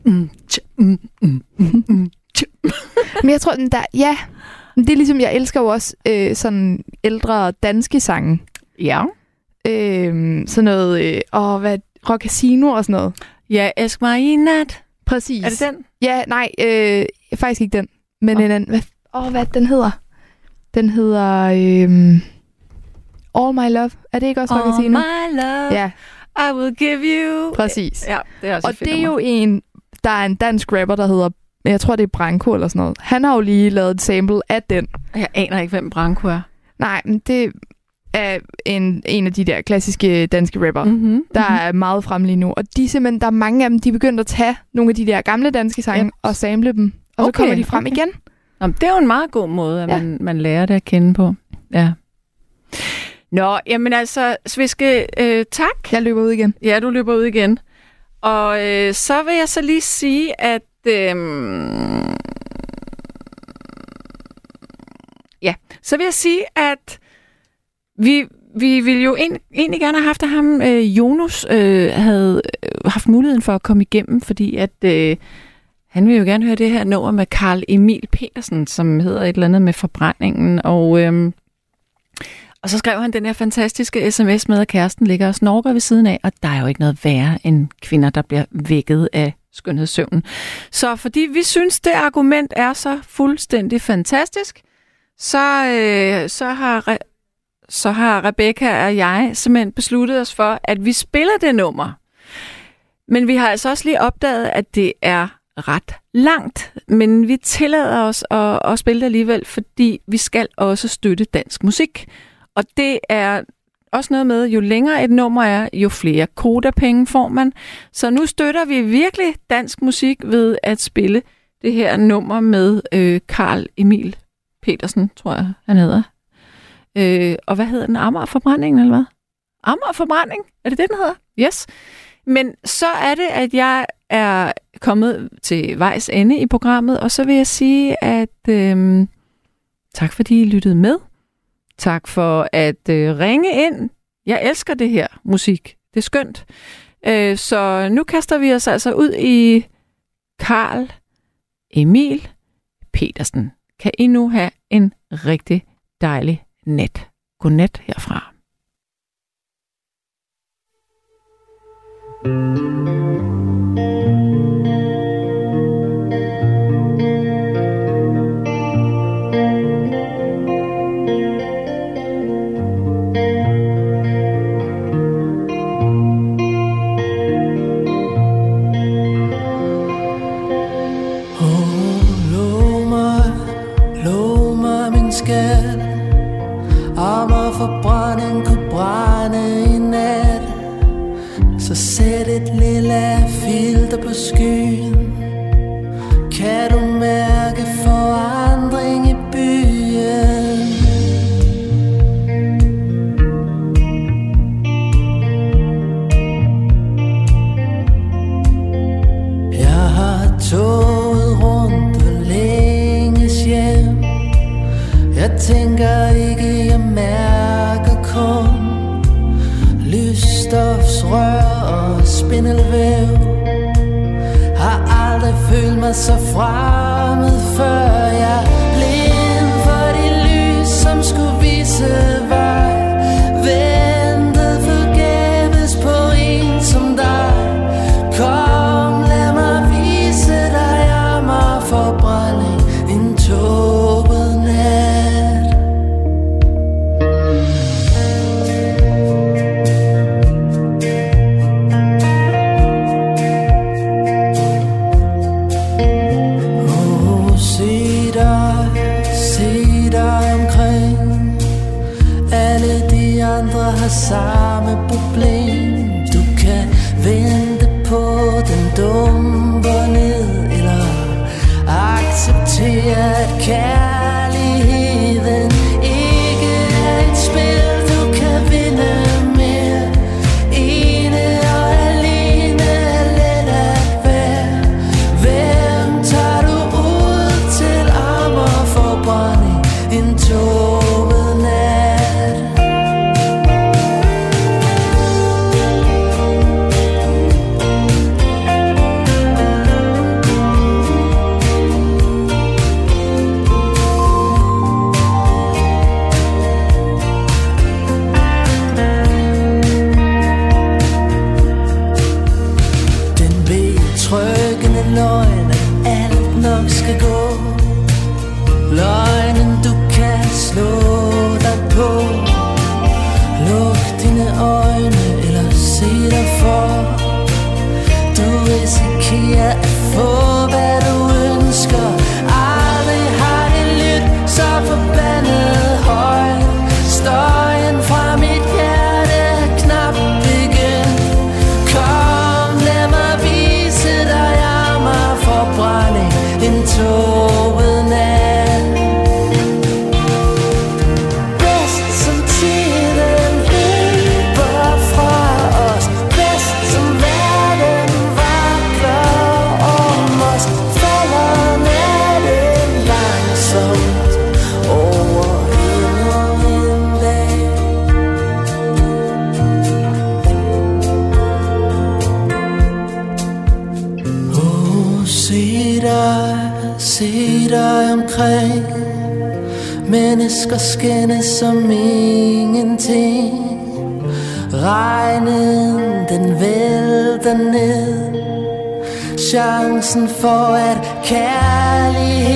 Mm, tj, mm, mm, mm, mm, tj. Men jeg tror, den der, ja, det er ligesom, jeg elsker jo også øh, sådan ældre danske sange. Ja. Øh, sådan noget, øh, åh, hvad, Rock Casino og sådan noget. Ja, elsk mig i nat. Præcis. Er det den? Ja, nej, øh, faktisk ikke den. Men en anden, hvad, åh, hvad den hedder? Den hedder, øh, All My Love. Er det ikke også All Casino? my love, Ja, I will give you... præcis. Ja, det er også Og det er jo en, der er en dansk rapper, der hedder, jeg tror det er Branko eller sådan noget. Han har jo lige lavet et sample af den. Jeg aner ikke, hvem Branko er. Nej, men det er en, en af de der klassiske danske rapper, mm-hmm, der er meget frem lige nu. Og de simpelthen, der er mange af dem, de er begyndt at tage nogle af de der gamle danske sange Yep. og sample dem. Og så Okay, kommer de frem okay. igen. Nå, det er jo en meget god måde, at Ja. man, man lærer det at kende på. Ja. Nå, jamen altså, Sviske, øh, tak. Jeg løber ud igen. Ja, du løber ud igen. Og øh, så vil jeg så lige sige, at... Øh, ja, så vil jeg sige, at vi, vi ville jo en, egentlig gerne have haft, at ham, øh, Jonas, øh, havde øh, haft muligheden for at komme igennem, fordi at øh, han vil jo gerne høre det her nummer med Karl Emil Petersen, som hedder et eller andet med forbrændingen, og... øhm, og så skrev han den her fantastiske sms med, at kæresten ligger og snorker ved siden af, og der er jo ikke noget værre end kvinder, der bliver vækket af skønhedssøvnen. Så fordi vi synes, det argument er så fuldstændig fantastisk, så, øh, så, har, Re- så har Rebecca og jeg simpelthen besluttet os for, at vi spiller det nummer. Men vi har altså også lige opdaget, at det er ret langt, men vi tillader os at, at spille det alligevel, fordi vi skal også støtte dansk musik. Og det er også noget med, jo længere et nummer er, jo flere kodapenge får man. Så nu støtter vi virkelig dansk musik ved at spille det her nummer med øh, Karl Emil Petersen, tror jeg, han hedder. Øh, og hvad hedder den? Amagerforbrændingen, eller hvad? Amagerforbrænding? Er det det, den hedder? Yes. Men så er det, at jeg er kommet til vejs ende i programmet, og så vil jeg sige, at øh, tak fordi I lyttede med. Tak for at øh, ringe ind. Jeg elsker det her musik. Det er skønt. Øh, så nu kaster vi os altså ud i Karl Emil Petersen. Kan I nu have en rigtig dejlig nat. Godnat herfra. thank you sæt et lille filter på skyen. Kan du mærke forandring i byen? Jeg har toget rundt og længes hjem. Jeg tænker mig så fremmed, før jeg blev for det lys, som skulle vise der skinner som ingenting. Regnen den vælter ned. Chancen for at kærlighed